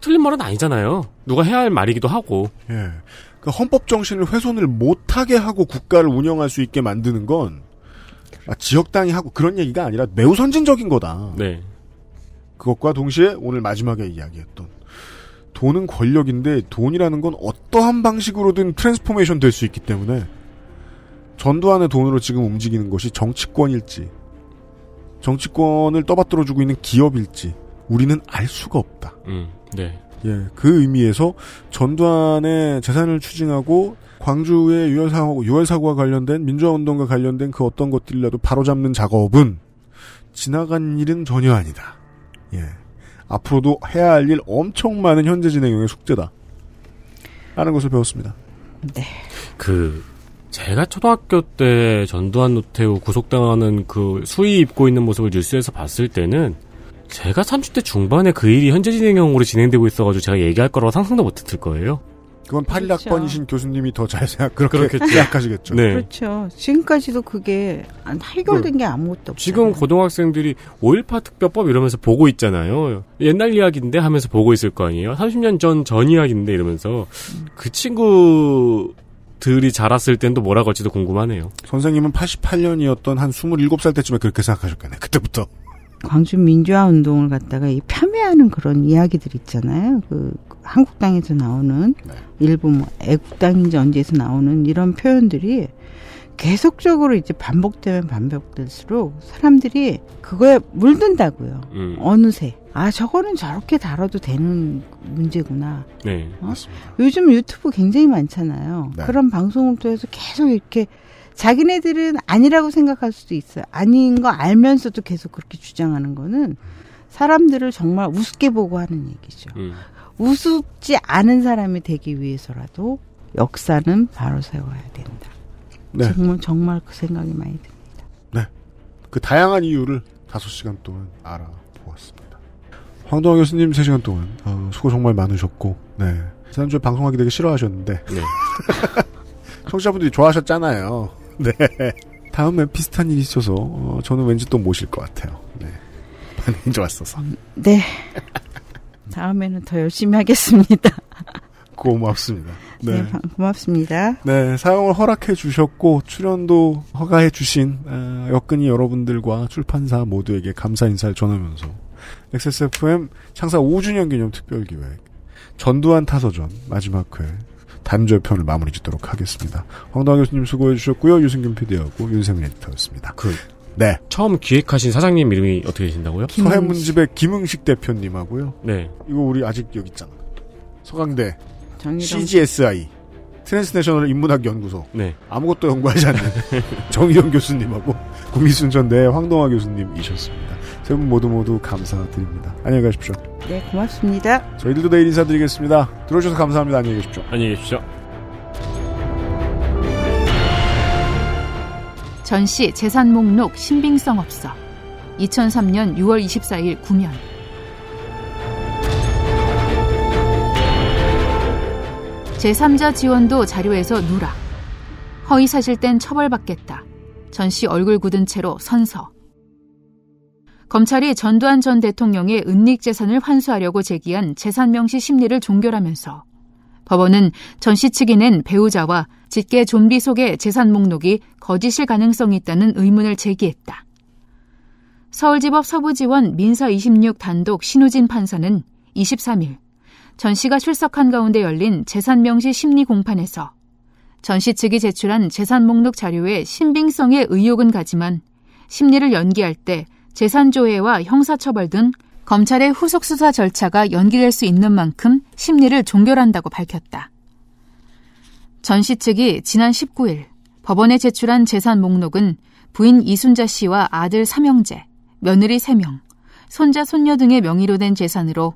틀린 말은 아니잖아요. 누가 해야 할 말이기도 하고. 예. 그 헌법 정신을 훼손을 못하게 하고 국가를 운영할 수 있게 만드는 건 아, 지역당이 하고 그런 얘기가 아니라 매우 선진적인 거다. 네. 그것과 동시에 오늘 마지막에 이야기했던 돈은 권력인데 돈이라는 건 어떠한 방식으로든 transformation 될 수 있기 때문에 전두환의 돈으로 지금 움직이는 것이 정치권일지 정치권을 떠받들어 주고 있는 기업일지 우리는 알 수가 없다. 음, 네. 예, 그 의미에서 전두환의 재산을 추징하고 광주의 유혈 사고, 유혈 사고와 관련된 민주화 운동과 관련된 그 어떤 것들이라도 바로잡는 작업은 지나간 일은 전혀 아니다. 예. 앞으로도 해야 할 일 엄청 많은 현재 진행형의 숙제다. 라는 것을 배웠습니다. 네. 그, 제가 초등학교 때 전두환 노태우 구속당하는 그 수의 입고 있는 모습을 뉴스에서 봤을 때는 제가 30대 중반에 그 일이 현재 진행형으로 진행되고 있어가지고 제가 얘기할 거라고 상상도 못했을 거예요. 그건 81학번이신 그렇죠. 교수님이 더 잘 생각, 그렇게 그렇겠죠. 생각하시겠죠. 네. 그렇죠. 지금까지도 그게 안 해결된 게 아무것도 없죠. 지금 고등학생들이 5.18 특별법 이러면서 보고 있잖아요. 옛날 이야기인데 하면서 보고 있을 거 아니에요. 30년 전, 전 이야기인데 이러면서 그 친구 들이 자랐을 땐 또 뭐라 걸지도 궁금하네요. 선생님은 88년이었던 한 27살 때쯤에 그렇게 생각하셨겠네. 그때부터. 광주 민주화 운동을 갖다가 이 폄훼하는 그런 이야기들 있잖아요. 그 한국당에서 나오는 네. 일부 뭐 애국당인지 언제에서 나오는 이런 표현들이 계속적으로 이제 반복되면 반복될수록 사람들이 그거에 물든다고요. 음. 어느새 아 저거는 저렇게 다뤄도 되는 문제구나. 네. 어? 요즘 유튜브 굉장히 많잖아요. 네. 그런 방송을 통해서 계속 이렇게 자기네들은 아니라고 생각할 수도 있어요. 아닌 거 알면서도 계속 그렇게 주장하는 거는 사람들을 정말 우습게 보고 하는 얘기죠. 음. 우습지 않은 사람이 되기 위해서라도 역사는 바로 세워야 된다. 네. 정말 정말 그 생각이 많이 듭니다. 그 다양한 이유를 5시간 동안 알아보았습니다. 황동화 교수님 3시간 동안 어, 수고 정말 많으셨고 네. 지난주에 방송하기 되게 싫어하셨는데 네. 청취자분들이 좋아하셨잖아요. 네. 다음에 비슷한 일이 있어서 어, 저는 왠지 또 모실 것 같아요. 네. 반응이 좋았어서 네. 다음에는 더 열심히 하겠습니다. 고맙습니다. 네. 네, 바- 고맙습니다. 네, 사용을 허락해 주셨고 출연도 허가해 주신 어, 여건이 여러분들과 출판사 모두에게 감사 인사를 전하면서 XSFM 창사 5주년 기념 특별 기획 전두환 타서전 마지막 회 단조의 편을 마무리 짓도록 하겠습니다. 황당화 교수님 수고해 주셨고요. 유승균 PD하고 윤세민 에디터였습니다. 그, 네, 처음 기획하신 사장님 이름이 어떻게 되신다고요? 서해문집의 김흥식 대표님하고요. 네. 이거 우리 아직 여기 있잖아. 서강대 CGSI 트랜스내셔널 인문학 연구소 네. 아무것도 연구하지 않는 정일영 교수님하고 국립순천대 황동하 교수님이셨습니다. 세 분 모두 모두 감사드립니다. 안녕히 가십시오. 네, 고맙습니다. 저희들도 내일 인사드리겠습니다. 들어주셔서 감사합니다. 안녕히 계십시오. 안녕히 계십시오. 전시 재산 목록 신빙성 없어 2003년 6월 24일 구면 제3자 지원도 자료에서 누락. 허위 사실된 처벌받겠다. 전시 얼굴 굳은 채로 선서. 검찰이 전두환 전 대통령의 은닉 재산을 환수하려고 제기한 재산 명시 심리를 종결하면서 법원은 전 씨 측이 낸 배우자와 직계 좀비 속의 재산 목록이 거짓일 가능성이 있다는 의문을 제기했다. 서울지법 서부지원 민사 26 단독 신우진 판사는 23일 전 씨가 출석한 가운데 열린 재산 명시 심리 공판에서 전 씨 측이 제출한 재산 목록 자료의 신빙성에 의혹은 가지만 심리를 연기할 때 재산 조회와 형사처벌 등 검찰의 후속 수사 절차가 연기될 수 있는 만큼 심리를 종결한다고 밝혔다. 전 씨 측이 지난 19일 법원에 제출한 재산 목록은 부인 이순자 씨와 아들 삼형제, 며느리 3명, 손자, 손녀 등의 명의로 된 재산으로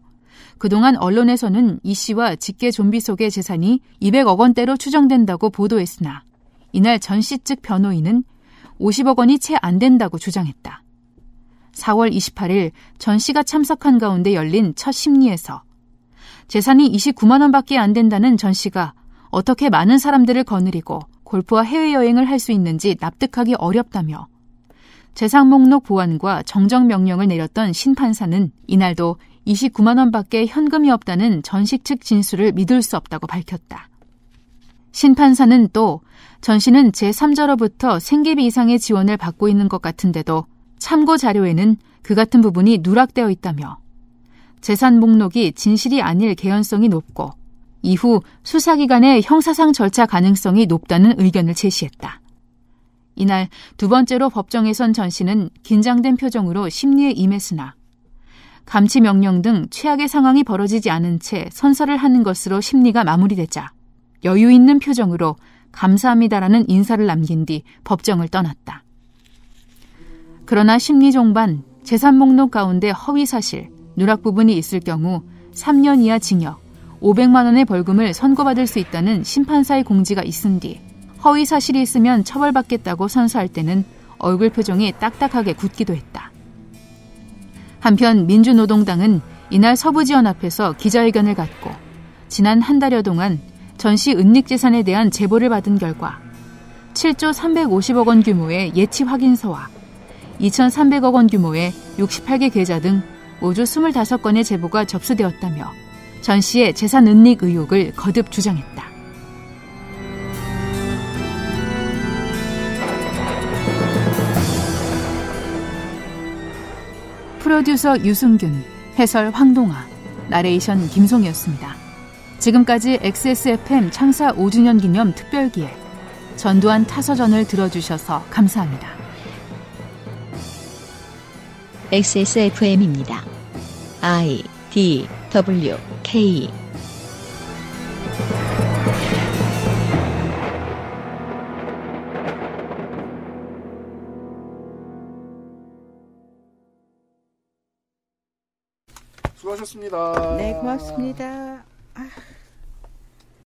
그동안 언론에서는 이 씨와 직계 좀비 속의 재산이 200억 원대로 추정된다고 보도했으나 이날 전 씨 측 변호인은 50억 원이 채 안 된다고 주장했다. 4월 28일 전 씨가 참석한 가운데 열린 첫 심리에서 재산이 29만 원밖에 안 된다는 전 씨가 어떻게 많은 사람들을 거느리고 골프와 해외여행을 할 수 있는지 납득하기 어렵다며 재산 목록 보완과 정정 명령을 내렸던 신판사는 이날도 29만 원밖에 현금이 없다는 전식 측 진술을 믿을 수 없다고 밝혔다. 신판사는 또 전 씨는 제3자로부터 생계비 이상의 지원을 받고 있는 것 같은데도 참고 자료에는 그 같은 부분이 누락되어 있다며 재산 목록이 진실이 아닐 개연성이 높고 이후 수사기관의 형사상 절차 가능성이 높다는 의견을 제시했다. 이날 두 번째로 법정에 선 전 씨는 긴장된 표정으로 심리에 임했으나 감치 명령 등 최악의 상황이 벌어지지 않은 채 선서를 하는 것으로 심리가 마무리되자 여유 있는 표정으로 감사합니다라는 인사를 남긴 뒤 법정을 떠났다. 그러나 심리 종반 재산 목록 가운데 허위 사실, 누락 부분이 있을 경우 3년 이하 징역, 500만 원의 벌금을 선고받을 수 있다는 심판사의 공지가 있은 뒤 허위 사실이 있으면 처벌받겠다고 선서할 때는 얼굴 표정이 딱딱하게 굳기도 했다. 한편 민주노동당은 이날 서부지원 앞에서 기자회견을 갖고 지난 한 달여 동안 전시 은닉 재산에 대한 제보를 받은 결과 7조 350억 원 규모의 예치 확인서와 2,300억 원 규모의 68개 계좌 등 모두 25건의 제보가 접수되었다며 전 씨의 재산 은닉 의혹을 거듭 주장했다. 프로듀서 유승균, 해설 황동아, 나레이션 김송이었습니다. 지금까지 XSFM 창사 5주년 기념 특별기에 전두환 타서전을 들어주셔서 감사합니다. XSFM입니다. I D W K 수고하셨습니다. 네, 고맙습니다. 아.